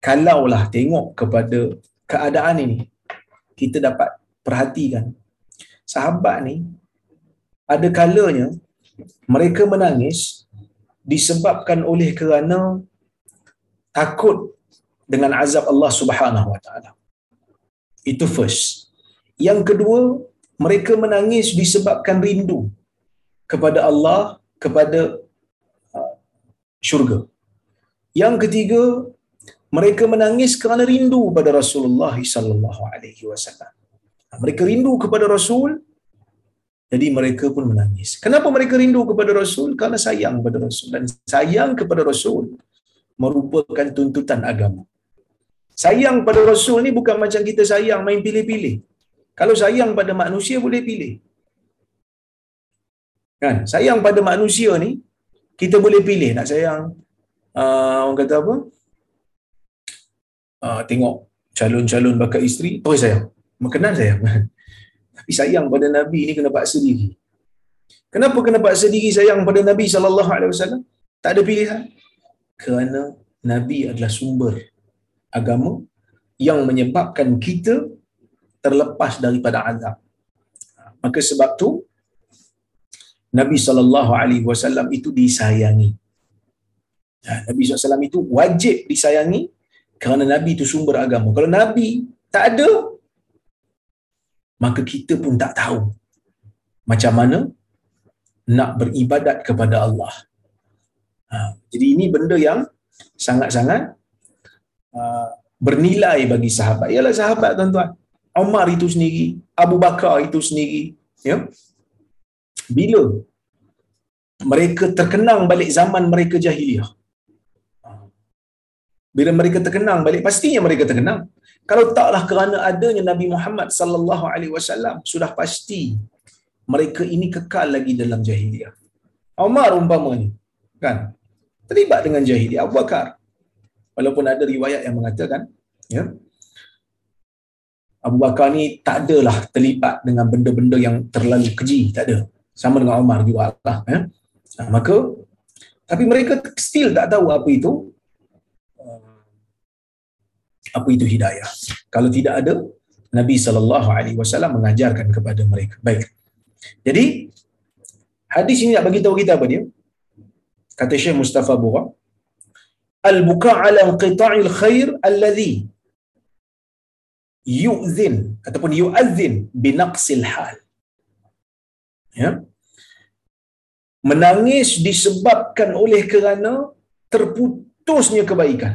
kalaulah tengok kepada keadaan ini kita dapat perhatikan sahabat ni ada kalanya mereka menangis disebabkan oleh kerana takut dengan azab Allah Subhanahu Wa Taala. Itu first. Yang kedua, mereka menangis disebabkan rindu kepada Allah, kepada uh, syurga. Yang ketiga, mereka menangis kerana rindu pada Rasulullah sallallahu alaihi wasallam. Mereka rindu kepada Rasul jadi mereka pun menangis. Kenapa mereka rindu kepada Rasul? Karena sayang kepada Rasul dan sayang kepada Rasul merupakan tuntutan agama. Sayang pada Rasul ni bukan macam kita sayang main pilih-pilih. Kalau sayang pada manusia boleh pilih. Kan? Sayang pada manusia ni kita boleh pilih nak sayang uh, orang kata apa? uh, tengok calon-calon bakal isteri, oh sayang, mengenal sayang. Tapi sayang pada Nabi ni kena paksa diri. Kenapa kena paksa diri sayang pada Nabi sallallahu alaihi wasallam? Tak ada pilihan. Kerana Nabi adalah sumber agama yang menyebabkan kita terlepas daripada azab. Maka sebab tu Nabi sallallahu alaihi wasallam itu disayangi. Nabi SAW itu wajib disayangi kerana Nabi itu sumber agama. Kalau Nabi tak ada, maka kita pun tak tahu macam mana nak beribadat kepada Allah. Ha, jadi ini benda yang sangat-sangat uh, bernilai bagi sahabat. Ialah sahabat tuan-tuan. Umar itu sendiri, Abu Bakar itu sendiri, ya. Bila mereka terkenang balik zaman mereka jahiliah. Bila mereka terkenang balik pastinya mereka terkenang. Kalau taklah kerana adanya Nabi Muhammad sallallahu alaihi wasallam sudah pasti mereka ini kekal lagi dalam jahiliah. Umar umpamanya kan terlibat dengan jahiliah Abu Bakar walaupun ada riwayat yang mengatakan ya Abu Bakar ni tak adalah terlibat dengan benda-benda yang terlalu keji tak ada sama dengan Umar juga lah ya nah, maka tapi mereka still tak tahu apa itu uh, apa itu hidayah. Kalau tidak ada Nabi sallallahu alaihi wasallam mengajarkan kepada mereka. Baik. Jadi hadis ini nak bagi tahu kita apa dia? Kata Syekh Mustafa Bura al-buka' ala inqita'il khair alladhi yu'zin ataupun yu'azzin binaqsil hal ya menangis disebabkan oleh kerana terputusnya kebaikan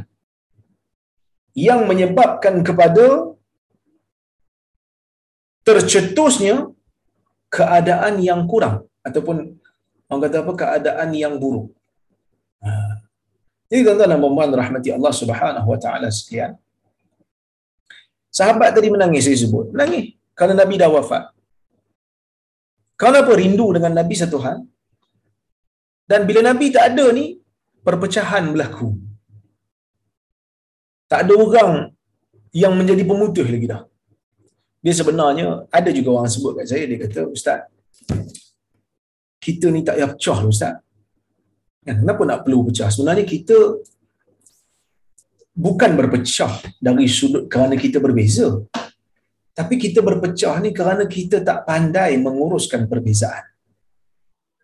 yang menyebabkan kepada tercetusnya keadaan yang kurang ataupun orang kata apa keadaan yang buruk. Ha. Jadi tuan-tuan dan puan rahmati Allah Subhanahu wa taala sekalian. Sahabat tadi menangis saya sebut. Menangis kerana Nabi dah wafat. Kenapa rindu dengan Nabi satu hal? Dan bila Nabi tak ada ni, perpecahan berlaku. Tak ada orang yang menjadi pemutus lagi dah. Dia sebenarnya, ada juga orang sebut kat saya, dia kata, Ustaz, kita ni tak payah pecah lah Ustaz. Kan, kenapa nak perlu pecah? Sebenarnya kita bukan berpecah dari sudut kerana kita berbeza. Tapi kita berpecah ni kerana kita tak pandai menguruskan perbezaan.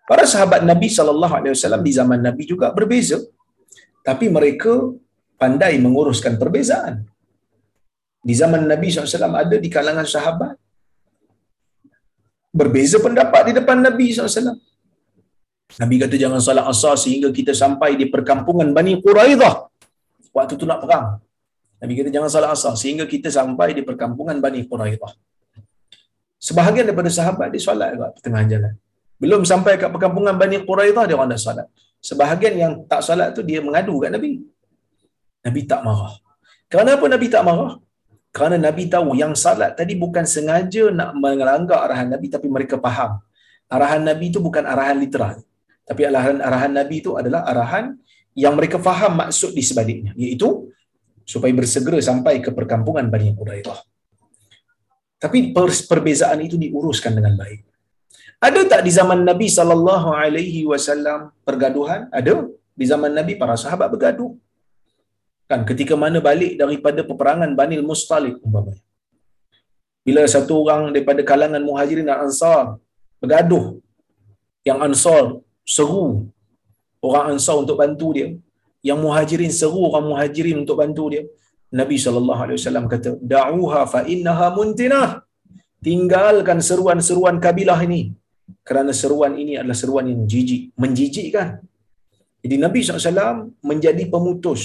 Para sahabat Nabi sallallahu alaihi wasallam di zaman Nabi juga berbeza. Tapi mereka pandai menguruskan perbezaan. Di zaman Nabi SAW ada di kalangan sahabat berbeza pendapat di depan Nabi SAW. Nabi kata jangan salat asar sehingga kita sampai di perkampungan Bani Quraidah. Waktu tu nak perang. Nabi kata jangan salat asar sehingga kita sampai di perkampungan Bani Quraidah. Sebahagian daripada sahabat dia solat kat tengah jalan. Belum sampai kat perkampungan Bani Quraidah dia orang dah solat. Sebahagian yang tak solat tu dia mengadu kat Nabi. Nabi tak marah. Kenapa Nabi tak marah? Kerana Nabi tahu yang salat tadi bukan sengaja nak melanggar arahan Nabi tapi mereka faham. Arahan Nabi itu bukan arahan literal. Tapi arahan, arahan Nabi itu adalah arahan yang mereka faham maksud di sebaliknya. Iaitu supaya bersegera sampai ke perkampungan Bani Quraidah. Tapi perbezaan itu diuruskan dengan baik. Ada tak di zaman Nabi sallallahu alaihi wasallam pergaduhan? Ada. Di zaman Nabi para sahabat bergaduh. Kan ketika mana balik daripada peperangan Banil Mustalik umpamanya. Bila satu orang daripada kalangan Muhajirin dan Ansar bergaduh yang Ansar seru orang Ansar untuk bantu dia, yang Muhajirin seru orang Muhajirin untuk bantu dia. Nabi sallallahu alaihi wasallam kata, "Da'uha fa innaha muntinah." Tinggalkan seruan-seruan kabilah ini kerana seruan ini adalah seruan yang jijik, menjijikkan. Jadi Nabi SAW menjadi pemutus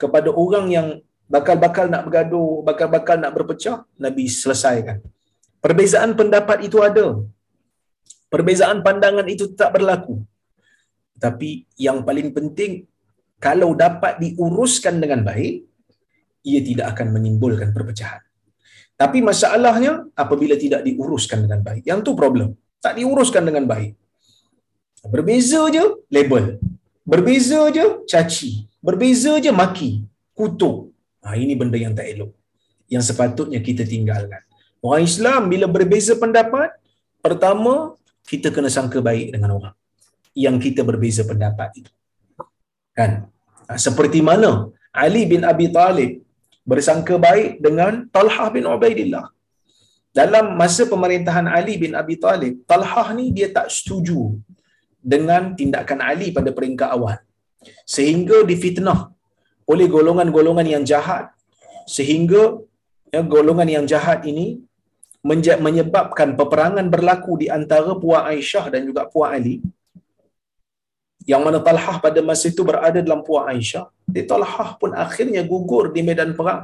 kepada orang yang bakal-bakal nak bergaduh, bakal-bakal nak berpecah, Nabi selesaikan. Perbezaan pendapat itu ada. Perbezaan pandangan itu tak berlaku. Tapi yang paling penting, kalau dapat diuruskan dengan baik, ia tidak akan menimbulkan perpecahan. Tapi masalahnya, apabila tidak diuruskan dengan baik. Yang tu problem. Tak diuruskan dengan baik. Berbeza je, label. Berbeza je, caci. Berbeza je maki, kutuk. Ha, ini benda yang tak elok. Yang sepatutnya kita tinggalkan. Orang Islam bila berbeza pendapat, pertama kita kena sangka baik dengan orang yang kita berbeza pendapat itu. Kan? Ha, seperti mana Ali bin Abi Talib bersangka baik dengan Talhah bin Ubaidillah. Dalam masa pemerintahan Ali bin Abi Talib, Talhah ni dia tak setuju dengan tindakan Ali pada peringkat awal sehingga difitnah oleh golongan-golongan yang jahat sehingga ya, golongan yang jahat ini menyebabkan peperangan berlaku di antara Puan Aisyah dan juga Puan Ali yang mana Talhah pada masa itu berada dalam Puan Aisyah. Dia Talhah pun akhirnya gugur di medan perang.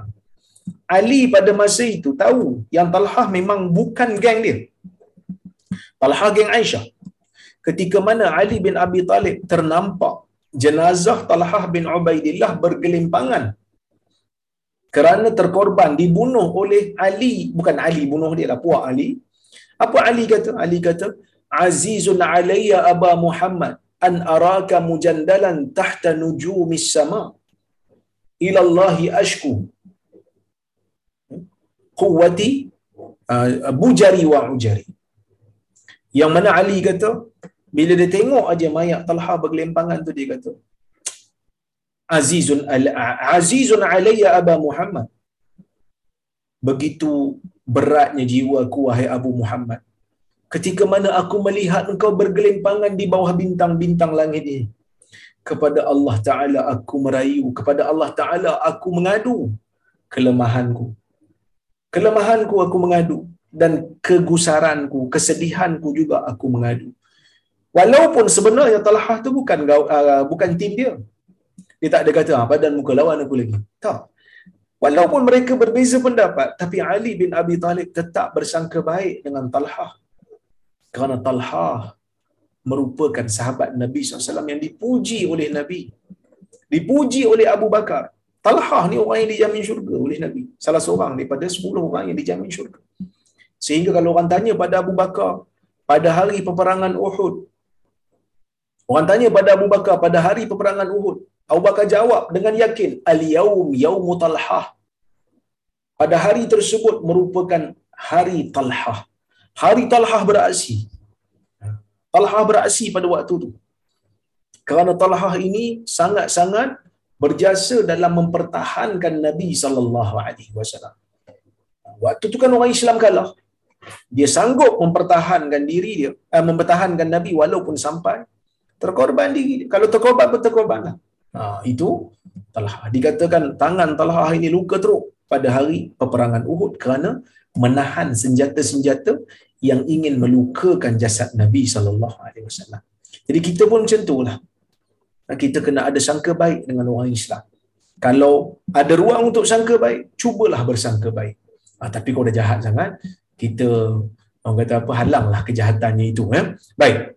Ali pada masa itu tahu yang Talhah memang bukan geng dia. Talhah geng Aisyah. Ketika mana Ali bin Abi Talib ternampak jenazah Talhah bin Ubaidillah bergelimpangan kerana terkorban dibunuh oleh Ali bukan Ali bunuh dia lah puak Ali. Apa Ali kata? Ali kata azizun alayya aba Muhammad an araka mujandalan tahta nujumis sama. Ila Allah ashku quwwati uh, bujari wa ujari. Yang mana Ali kata bila dia tengok aja mayat Talha bergelimpangan tu dia kata azizun azizun alayya aba Muhammad. Begitu beratnya jiwaku wahai Abu Muhammad ketika mana aku melihat engkau bergelimpangan di bawah bintang-bintang langit ini kepada Allah Ta'ala aku merayu kepada Allah Ta'ala aku mengadu kelemahanku. Kelemahanku aku mengadu dan kegusaranku kesedihanku juga aku mengadu. Walaupun sebenarnya Talhah tu bukan uh, bukan tim dia. Dia tak ada kata ah badan muka lawan aku lagi. Tak. Walaupun mereka berbeza pendapat tapi Ali bin Abi Talib tetap bersangka baik dengan Talhah kerana Talhah merupakan sahabat Nabi SAW yang dipuji oleh Nabi. Dipuji oleh Abu Bakar. Talhah ni orang yang dijamin syurga oleh Nabi. Salah seorang daripada 10 orang yang dijamin syurga. Sehingga kalau orang tanya pada Abu Bakar pada hari peperangan Uhud orang tanya pada Abu Bakar pada hari peperangan Uhud Abu Bakar jawab dengan yakin al-yaum yaum talhah pada hari tersebut merupakan hari talhah hari talhah beraksi. Talhah beraksi pada waktu itu kerana talhah ini sangat-sangat berjasa dalam mempertahankan Nabi sallallahu alaihi wasallam. Waktu itu kan orang Islam kalah. Dia sanggup mempertahankan diri dia eh, mempertahankan Nabi walaupun sampai terkorban diri kalau terkorban pun terkorbanlah Ha, itu Talha. Dikatakan tangan Talha ini luka teruk pada hari peperangan Uhud kerana menahan senjata-senjata yang ingin melukakan jasad Nabi sallallahu alaihi wasallam. Jadi kita pun macam itulah. Kita kena ada sangka baik dengan orang Islam. Kalau ada ruang untuk sangka baik, cubalah bersangka baik. Ha, tapi kalau dah jahat sangat, kita orang kata apa halanglah kejahatannya itu ya. Baik.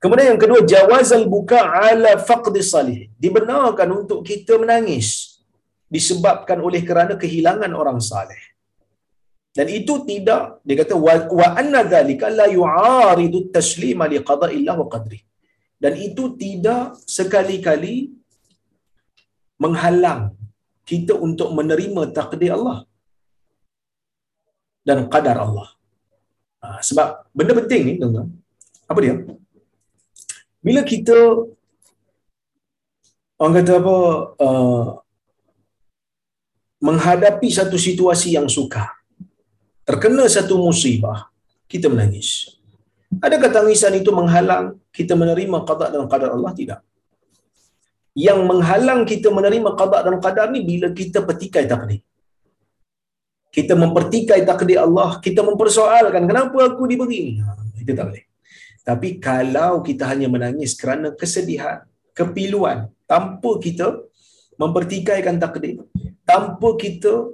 Kemudian yang kedua jawazal buka ala faqdi salih. Dibenarkan untuk kita menangis disebabkan oleh kerana kehilangan orang saleh. Dan itu tidak dia kata wa, anna dzalika la yu'aridu at-taslima li qada'illah wa qadri. Dan itu tidak sekali-kali menghalang kita untuk menerima takdir Allah dan qadar Allah. Ha, sebab benda penting ni tuan-tuan. Apa dia? bila kita orang kata apa uh, menghadapi satu situasi yang sukar terkena satu musibah kita menangis. Adakah tangisan itu menghalang kita menerima qada dan qadar Allah? Tidak. Yang menghalang kita menerima qada dan qadar ni bila kita petikai takdir. Kita mempertikai takdir Allah kita mempersoalkan kenapa aku diberi? Ni ha, itu tak boleh. Tapi kalau kita hanya menangis kerana kesedihan, kepiluan, tanpa kita mempertikaikan takdir, tanpa kita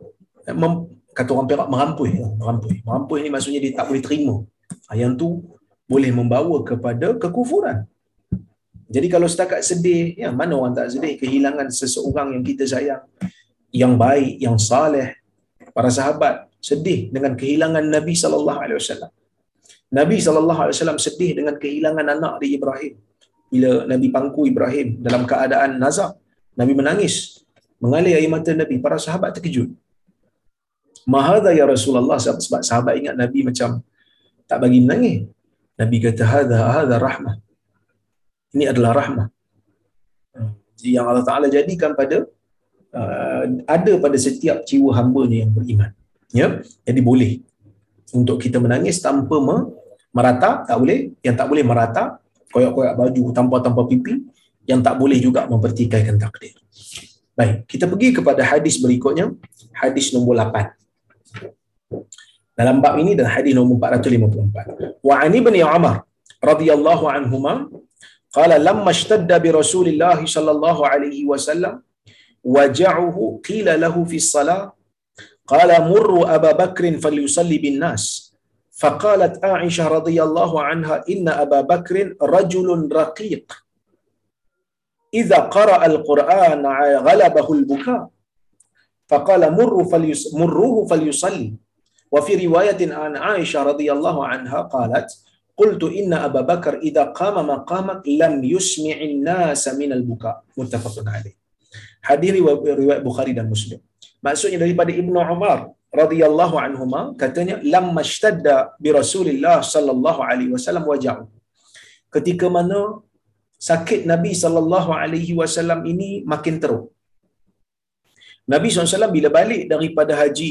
kata orang Perak merampui, merampui. Merampui ni maksudnya dia tak boleh terima. Yang tu boleh membawa kepada kekufuran. Jadi kalau setakat sedih, ya mana orang tak sedih kehilangan seseorang yang kita sayang, yang baik, yang saleh, para sahabat sedih dengan kehilangan Nabi sallallahu alaihi wasallam. Nabi SAW sedih dengan kehilangan anak di Ibrahim. Bila Nabi pangku Ibrahim dalam keadaan nazak, Nabi menangis. Mengalir air mata Nabi. Para sahabat terkejut. Mahadha ya Rasulullah sebab sahabat ingat Nabi macam tak bagi menangis. Nabi kata hadha hadha rahmah. Ini adalah rahmah. Yang Allah Taala jadikan pada uh, ada pada setiap jiwa hamba-Nya yang beriman. Ya, jadi boleh untuk kita menangis tanpa merata tak boleh yang tak boleh merata koyak-koyak baju tanpa-tanpa pipi yang tak boleh juga mempertikaikan takdir baik kita pergi kepada hadis berikutnya hadis nombor 8 dalam bab ini dan hadis nombor 454 wa ani bin umar radhiyallahu anhuma qala lamma ishtadda bi rasulillah sallallahu alaihi wasallam waja'uhu qila lahu fi salah murru aba bakr falyusalli bin nas فقالت عائشة رضي الله عنها إن أبا بكر رجل رقيق إذا قرأ القرآن غلبه البكاء فقال مر فليص مروه فليصلي وفي رواية عن عائشة رضي الله عنها قالت قلت إن أبا بكر إذا قام مقامك لم يسمع الناس من البكاء متفق عليه حديث رواية بخاري dan Muslim maksudnya daripada Ibnu Umar radhiyallahu anhuma katanya lamma ishtadda bi Rasulillah sallallahu alaihi wasallam waja'u ketika mana sakit Nabi sallallahu alaihi wasallam ini makin teruk Nabi SAW bila balik daripada haji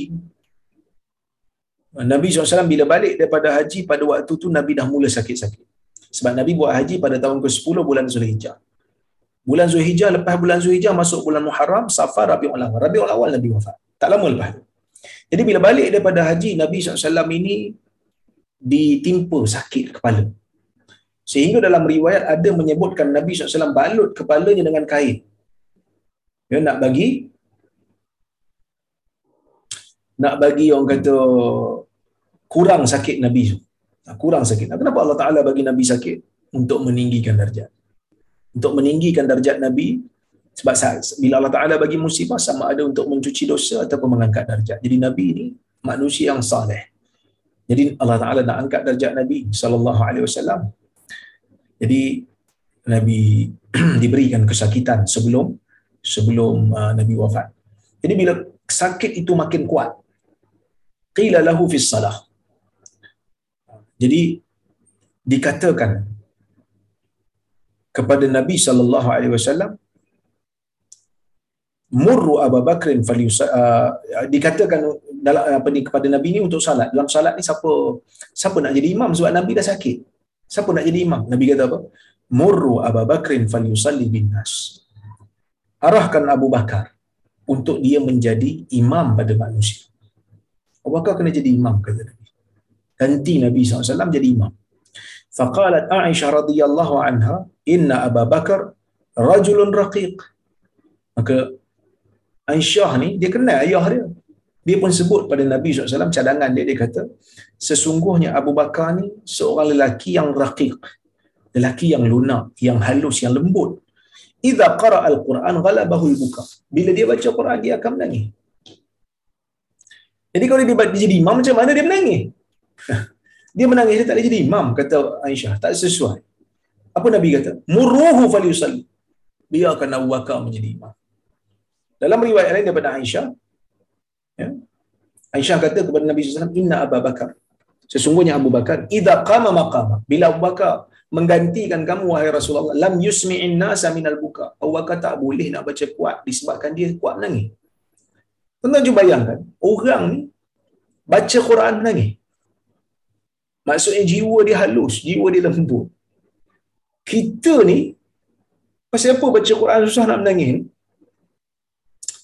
Nabi SAW bila balik daripada haji pada waktu tu Nabi dah mula sakit-sakit. Sebab Nabi buat haji pada tahun ke-10 bulan Zulhijjah. Bulan Zulhijjah lepas bulan Zulhijjah masuk bulan Muharram, Safar, Rabiul Awal. Rabiul Awal Nabi wafat. Tak lama lepas tu. Jadi bila balik daripada haji Nabi SAW ini ditimpa sakit kepala. Sehingga dalam riwayat ada menyebutkan Nabi SAW balut kepalanya dengan kain. Dia nak bagi nak bagi orang kata kurang sakit Nabi tu. Kurang sakit. Kenapa Allah Ta'ala bagi Nabi sakit? Untuk meninggikan darjat. Untuk meninggikan darjat Nabi, sebab bila Allah Ta'ala bagi musibah, sama ada untuk mencuci dosa ataupun mengangkat darjat. Jadi Nabi ni manusia yang saleh. Jadi Allah Ta'ala nak angkat darjat Nabi Sallallahu Alaihi Wasallam. Jadi Nabi diberikan kesakitan sebelum sebelum uh, Nabi wafat. Jadi bila sakit itu makin kuat, qila lahu fi salah. Jadi dikatakan kepada Nabi sallallahu alaihi wasallam murru Abu Bakr falyus uh, dikatakan dalam apa ni kepada Nabi ni untuk salat. Dalam salat ni siapa siapa nak jadi imam sebab Nabi dah sakit. Siapa nak jadi imam? Nabi kata apa? Murru Abu Bakr falyusalli bin nas. Arahkan Abu Bakar untuk dia menjadi imam pada manusia. Abu Bakar kena jadi imam kata Nabi. Ganti Nabi SAW jadi imam. Faqalat Aisyah radhiyallahu anha, "Inna Abu Bakar rajulun raqiq." Maka Aisyah ni dia kenal ayah dia. Dia pun sebut pada Nabi SAW cadangan dia dia kata, "Sesungguhnya Abu Bakar ni seorang lelaki yang raqiq." Lelaki yang lunak, yang halus, yang lembut. Idza qara al-Quran al-buka. Bila dia baca Quran dia akan menangis. Jadi kalau dia, jadi imam macam mana dia menangis? dia menangis dia tak boleh jadi imam kata Aisyah, tak sesuai. Apa Nabi kata? Muruhu falyusalli. Biarkan Abu Bakar menjadi imam. Dalam riwayat lain daripada Aisyah, ya, Aisyah kata kepada Nabi SAW, Inna Abu Bakar. Sesungguhnya Abu Bakar, Iza qama maqama. Bila Abu Bakar menggantikan kamu, wahai Rasulullah, lam yusmi'in nasa minal buka. Abu Bakar tak boleh nak baca kuat disebabkan dia kuat menangis. Tuan-tuan cuba bayangkan, orang ni baca Quran menangis. Maksudnya jiwa dia halus, jiwa dia lembut. Kita ni, pasal apa baca Quran susah nak menangis ni?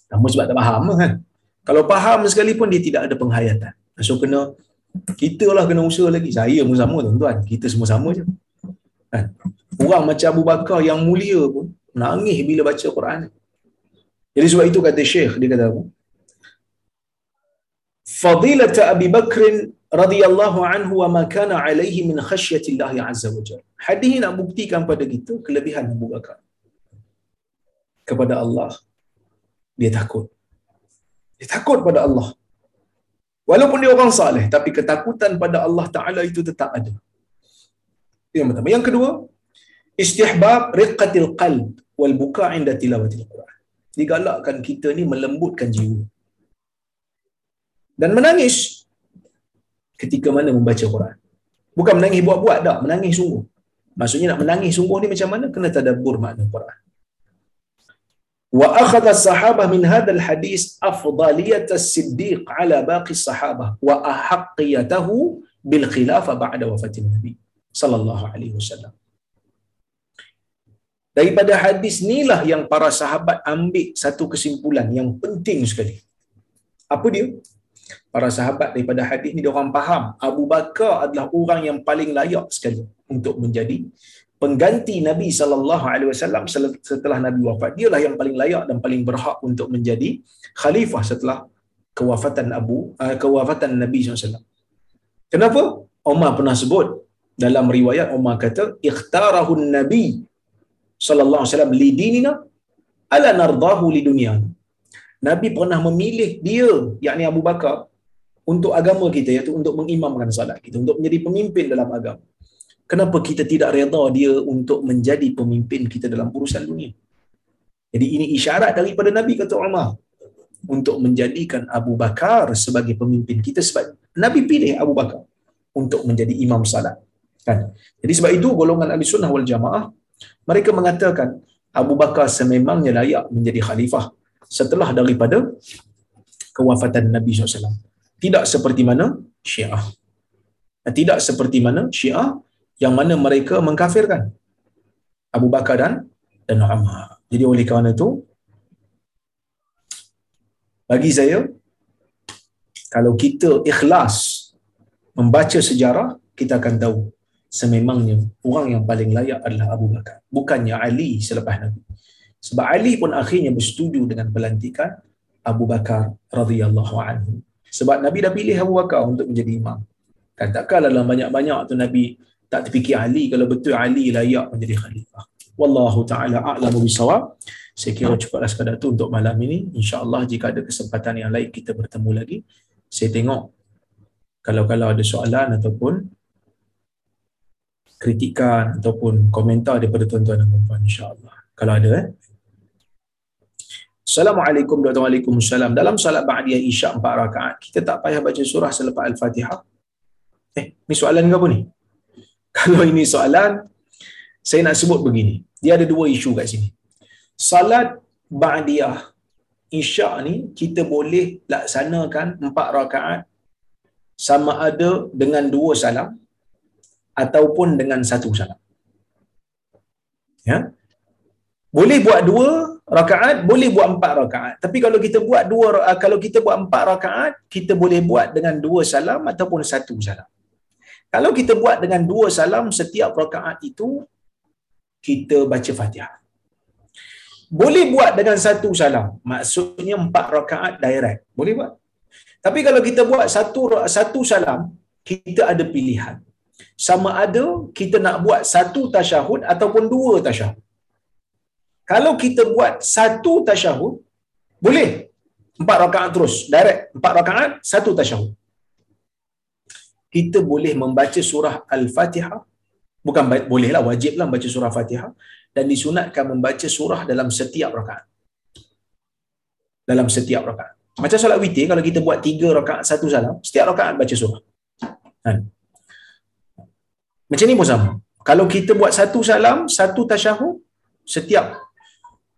Kamu sebab tak faham kan? Kalau faham sekalipun dia tidak ada penghayatan. So kena, kita lah kena usaha lagi. Saya pun sama tuan-tuan. Kita semua sama je. Kan? Orang macam Abu Bakar yang mulia pun, nangis bila baca Quran. Jadi sebab itu kata Syekh, dia kata apa? fadilat أبي بكر radhiyallahu anhu wa ma kana عليه min خشية azza wa jalla. حديث ini nak buktikan pada kita kelebihan Abu Bakar. Kepada Allah dia takut. Dia takut pada Allah. Walaupun dia orang saleh tapi ketakutan pada Allah Ta'ala itu tetap ada. Yang pertama. Yang kedua istihbab riqqatil qalb wal buka inda tilawatil quran. Digalakkan kita ni melembutkan jiwa dan menangis ketika mana membaca Quran. Bukan menangis buat-buat dah, menangis sungguh. Maksudnya nak menangis sungguh ni macam mana? Kena tadabbur makna Quran. Wa akhadha sahabah min hadzal hadis afdaliyat as-siddiq ala baqi sahabah wa ahaqqiyatahu bil khilafah ba'da wafatin Nabi sallallahu alaihi wasallam. Daripada hadis inilah yang para sahabat ambil satu kesimpulan yang penting sekali. Apa dia? Para sahabat daripada hadis ni dia orang faham Abu Bakar adalah orang yang paling layak sekali untuk menjadi pengganti Nabi sallallahu alaihi wasallam setelah Nabi wafat. Dialah yang paling layak dan paling berhak untuk menjadi khalifah setelah kewafatan Abu uh, kewafatan Nabi SAW. Kenapa? Umar pernah sebut dalam riwayat Umar kata ikhtarahu Nabi sallallahu alaihi wasallam li dinina ala nardahu li dunia. Nabi pernah memilih dia yakni Abu Bakar untuk agama kita iaitu untuk mengimamkan salat kita untuk menjadi pemimpin dalam agama. Kenapa kita tidak redha dia untuk menjadi pemimpin kita dalam urusan dunia? Jadi ini isyarat daripada Nabi kata Umar untuk menjadikan Abu Bakar sebagai pemimpin kita sebab Nabi pilih Abu Bakar untuk menjadi imam salat. Kan? Jadi sebab itu golongan Ahli Sunnah wal Jamaah mereka mengatakan Abu Bakar sememangnya layak menjadi khalifah setelah daripada kewafatan Nabi SAW. Tidak seperti mana Syiah. Tidak seperti mana Syiah yang mana mereka mengkafirkan Abu Bakar dan dan Umar. Jadi oleh kerana itu bagi saya kalau kita ikhlas membaca sejarah kita akan tahu sememangnya orang yang paling layak adalah Abu Bakar bukannya Ali selepas Nabi sebab Ali pun akhirnya bersetuju dengan pelantikan Abu Bakar radhiyallahu anhu sebab Nabi dah pilih Abu Bakar untuk menjadi imam. Kan takkanlah dalam banyak-banyak tu Nabi tak terfikir Ali kalau betul Ali layak menjadi khalifah. Wallahu taala a'lamu bisawab. Saya kira cukuplah sekadar tu untuk malam ini. Insyaallah jika ada kesempatan yang lain kita bertemu lagi. Saya tengok kalau kalau ada soalan ataupun kritikan ataupun komentar daripada tuan-tuan dan puan-puan insya-Allah. Kalau ada eh. Assalamualaikum warahmatullahi wabarakatuh. Dalam salat ba'diyah Isya empat rakaat, kita tak payah baca surah selepas Al-Fatihah. Eh, ni soalan ke apa ni? Kalau ini soalan, saya nak sebut begini. Dia ada dua isu kat sini. Salat ba'diyah Isya ni kita boleh laksanakan empat rakaat sama ada dengan dua salam ataupun dengan satu salam. Ya. Boleh buat dua rakaat, boleh buat empat rakaat. Tapi kalau kita buat dua kalau kita buat empat rakaat, kita boleh buat dengan dua salam ataupun satu salam. Kalau kita buat dengan dua salam setiap rakaat itu kita baca Fatihah. Boleh buat dengan satu salam. Maksudnya empat rakaat direct. Boleh buat. Tapi kalau kita buat satu satu salam, kita ada pilihan. Sama ada kita nak buat satu tasyahud ataupun dua tasyahud. Kalau kita buat satu tasyahud, boleh. Empat rakaat terus. Direct. Empat rakaat, satu tasyahud. Kita boleh membaca surah Al-Fatihah. Bukan bolehlah, wajiblah membaca surah Fatihah. Dan disunatkan membaca surah dalam setiap rakaat. Dalam setiap rakaat. Macam solat witir, kalau kita buat tiga rakaat satu salam, setiap rakaat baca surah. Kan? Macam ni pun sama. Kalau kita buat satu salam, satu tasyahud, setiap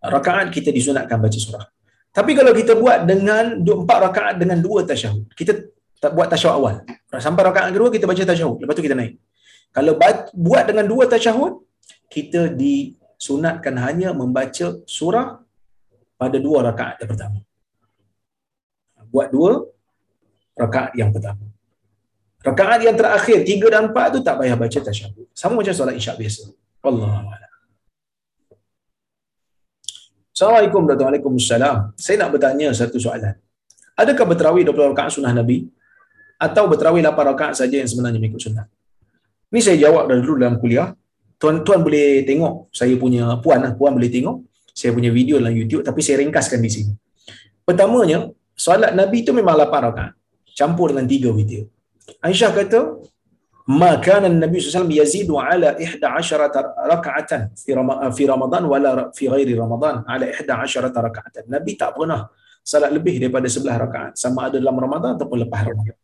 rakaat kita disunatkan baca surah. Tapi kalau kita buat dengan empat rakaat dengan dua tasyahud, kita tak buat tasyahud awal. Sampai rakaat kedua kita baca tasyahud, lepas tu kita naik. Kalau buat dengan dua tasyahud, kita disunatkan hanya membaca surah pada dua rakaat yang pertama buat dua rakaat yang pertama. Rakaat yang terakhir, tiga dan empat tu tak payah baca tasyahud. Sama macam solat isyak biasa. Allah Assalamualaikum warahmatullahi wabarakatuh. Saya nak bertanya satu soalan. Adakah berterawih 20 rakaat sunnah Nabi? Atau berterawih 8 rakaat saja yang sebenarnya mengikut sunnah? Ini saya jawab dari dulu dalam kuliah. Tuan-tuan boleh tengok, saya punya puan lah, puan boleh tengok. Saya punya video dalam YouTube, tapi saya ringkaskan di sini. Pertamanya, solat Nabi itu memang 8 rakaat. Campur dengan 3 witir. Aisyah kata, "Ma Nabi SAW yazidu ala 11 rakaatan fi fi Ramadan wala fi ghairi Ramadan ala 11 rakaatan." Nabi tak pernah salat lebih daripada 11 rakaat sama ada dalam Ramadan ataupun lepas Ramadan.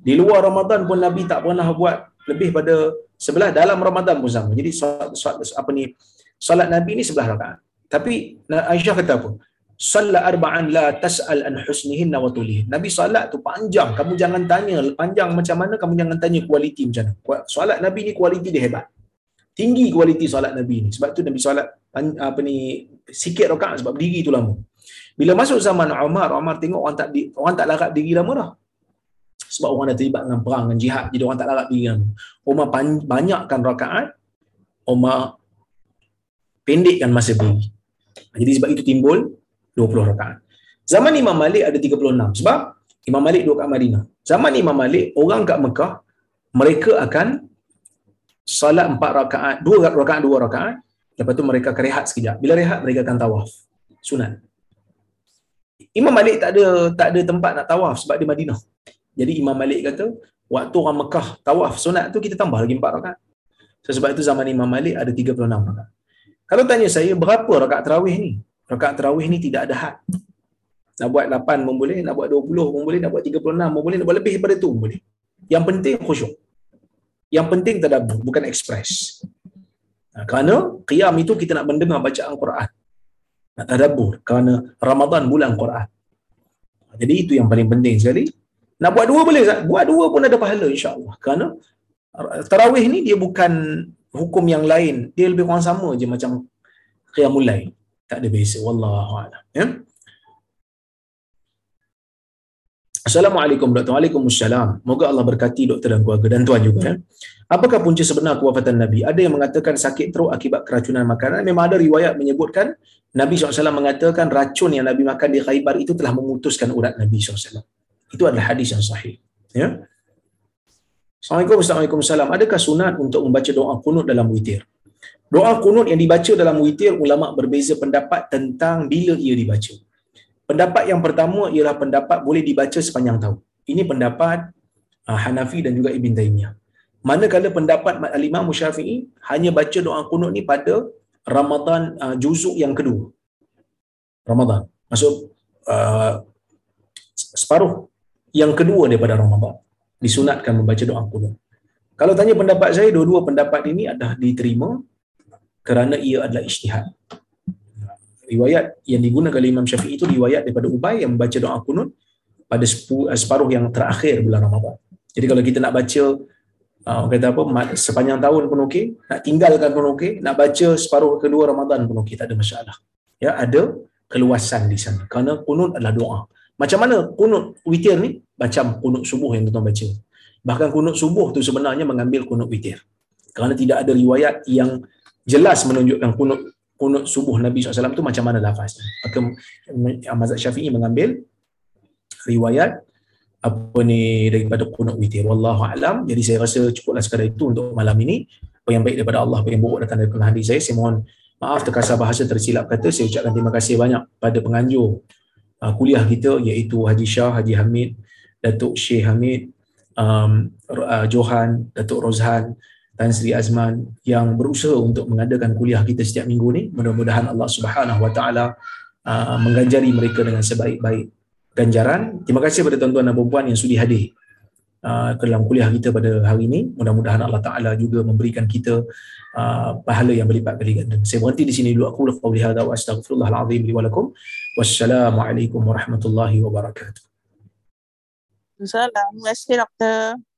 Di luar Ramadan pun Nabi tak pernah buat lebih pada 11 dalam Ramadan pun sama. Jadi solat, solat apa ni? Solat Nabi ni 11 rakaat. Tapi Aisyah kata apa? Salat arba'an la tas'al an husnihin wa tulihin. Nabi salat tu panjang. Kamu jangan tanya panjang macam mana, kamu jangan tanya kualiti macam mana. Salat Nabi ni kualiti dia hebat. Tinggi kualiti salat Nabi ni. Sebab tu Nabi salat apa ni sikit rakaat sebab diri tu lama. Bila masuk zaman Umar, Umar tengok orang tak di, orang tak larat diri lama dah. sebab orang dah terlibat dengan perang dengan jihad jadi orang tak larat diri dengan Umar banyakkan rakaat Umar pendekkan masa berdiri jadi sebab itu timbul 20 rakaat zaman Imam Malik ada 36 sebab Imam Malik duduk kat Madinah zaman Imam Malik orang kat Mekah mereka akan salat 4 rakaat 2 rakaat 2 rakaat lepas tu mereka akan rehat sekejap bila rehat mereka akan tawaf sunat Imam Malik tak ada tak ada tempat nak tawaf sebab di Madinah. Jadi Imam Malik kata, waktu orang Mekah tawaf sunat tu kita tambah lagi 4 rakaat. So, sebab itu zaman Imam Malik ada 36 rakaat. Kalau tanya saya berapa rakaat tarawih ni? Rakaat tarawih ni tidak ada had. Nak buat 8 pun boleh, nak buat 20 pun boleh, nak buat 36 pun boleh, nak buat lebih daripada tu boleh. Yang penting khusyuk. Yang penting tadabbur, bukan ekspres. Nah, kerana qiyam itu kita nak mendengar bacaan Quran nak tadabbur kerana Ramadan bulan Quran. Jadi itu yang paling penting sekali. Nak buat dua boleh? Buat dua pun ada pahala insya-Allah. Kerana tarawih ni dia bukan hukum yang lain. Dia lebih kurang sama je macam qiyamul lain. Tak ada beza wallahu a'lam. Ya. Assalamualaikum Dr. Waalaikumsalam. Moga Allah berkati doktor dan keluarga dan tuan juga. Ya. Apakah punca sebenar kewafatan Nabi? Ada yang mengatakan sakit teruk akibat keracunan makanan. Memang ada riwayat menyebutkan Nabi SAW mengatakan racun yang Nabi makan di Khaybar itu telah memutuskan urat Nabi SAW. Itu adalah hadis yang sahih. Ya? Assalamualaikum warahmatullahi Adakah sunat untuk membaca doa kunut dalam witir? Doa kunut yang dibaca dalam witir, ulama berbeza pendapat tentang bila ia dibaca. Pendapat yang pertama ialah pendapat boleh dibaca sepanjang tahun. Ini pendapat uh, Hanafi dan juga Ibn Taymiyah. Manakala pendapat Al-Imam Syafi'i hanya baca doa kunut ni pada Ramadan uh, juzuk yang kedua. Ramadan. Maksud uh, separuh yang kedua daripada Ramadan. Disunatkan membaca doa kunut. Kalau tanya pendapat saya, dua-dua pendapat ini adalah diterima kerana ia adalah ijtihad. Riwayat yang digunakan oleh Imam Syafi'i itu riwayat daripada Ubay yang membaca doa kunut pada separuh yang terakhir bulan Ramadan. Jadi kalau kita nak baca uh, kata apa sepanjang tahun pun okey nak tinggalkan pun okey nak baca separuh kedua Ramadan pun okey tak ada masalah. Ya ada keluasan di sana. Kerana kunut adalah doa. Macam mana kunut witir ni? Macam kunut subuh yang tuan baca. Bahkan kunut subuh tu sebenarnya mengambil kunut witir. Kerana tidak ada riwayat yang jelas menunjukkan kunut kunut subuh Nabi SAW tu macam mana lafaz. Maka mazhab syafi'i mengambil riwayat apa ni daripada kunut witir. Wallahu alam. Jadi saya rasa cukuplah sekadar itu untuk malam ini. Apa yang baik daripada Allah apa yang buruk datang daripada hati saya saya mohon maaf terkasar bahasa tersilap kata. Saya ucapkan terima kasih banyak pada penganjur uh, kuliah kita iaitu Haji Shah Haji Hamid Datuk Syekh Hamid um, uh, Johan Datuk Rozhan dan Sri Azman yang berusaha untuk mengadakan kuliah kita setiap minggu ni mudah-mudahan Allah Subhanahu Wa Taala uh, mengajari mereka dengan sebaik-baik ganjaran. Terima kasih kepada tuan-tuan dan puan yang sudi hadir uh, ke dalam kuliah kita pada hari ini. Mudah-mudahan Allah Taala juga memberikan kita uh, pahala yang berlipat kali ganda. Saya berhenti di sini dulu aku la qauli hadza wa astaghfirullahal azim li wa lakum. Wassalamualaikum warahmatullahi wabarakatuh. Assalamualaikum. Terima kasih doktor.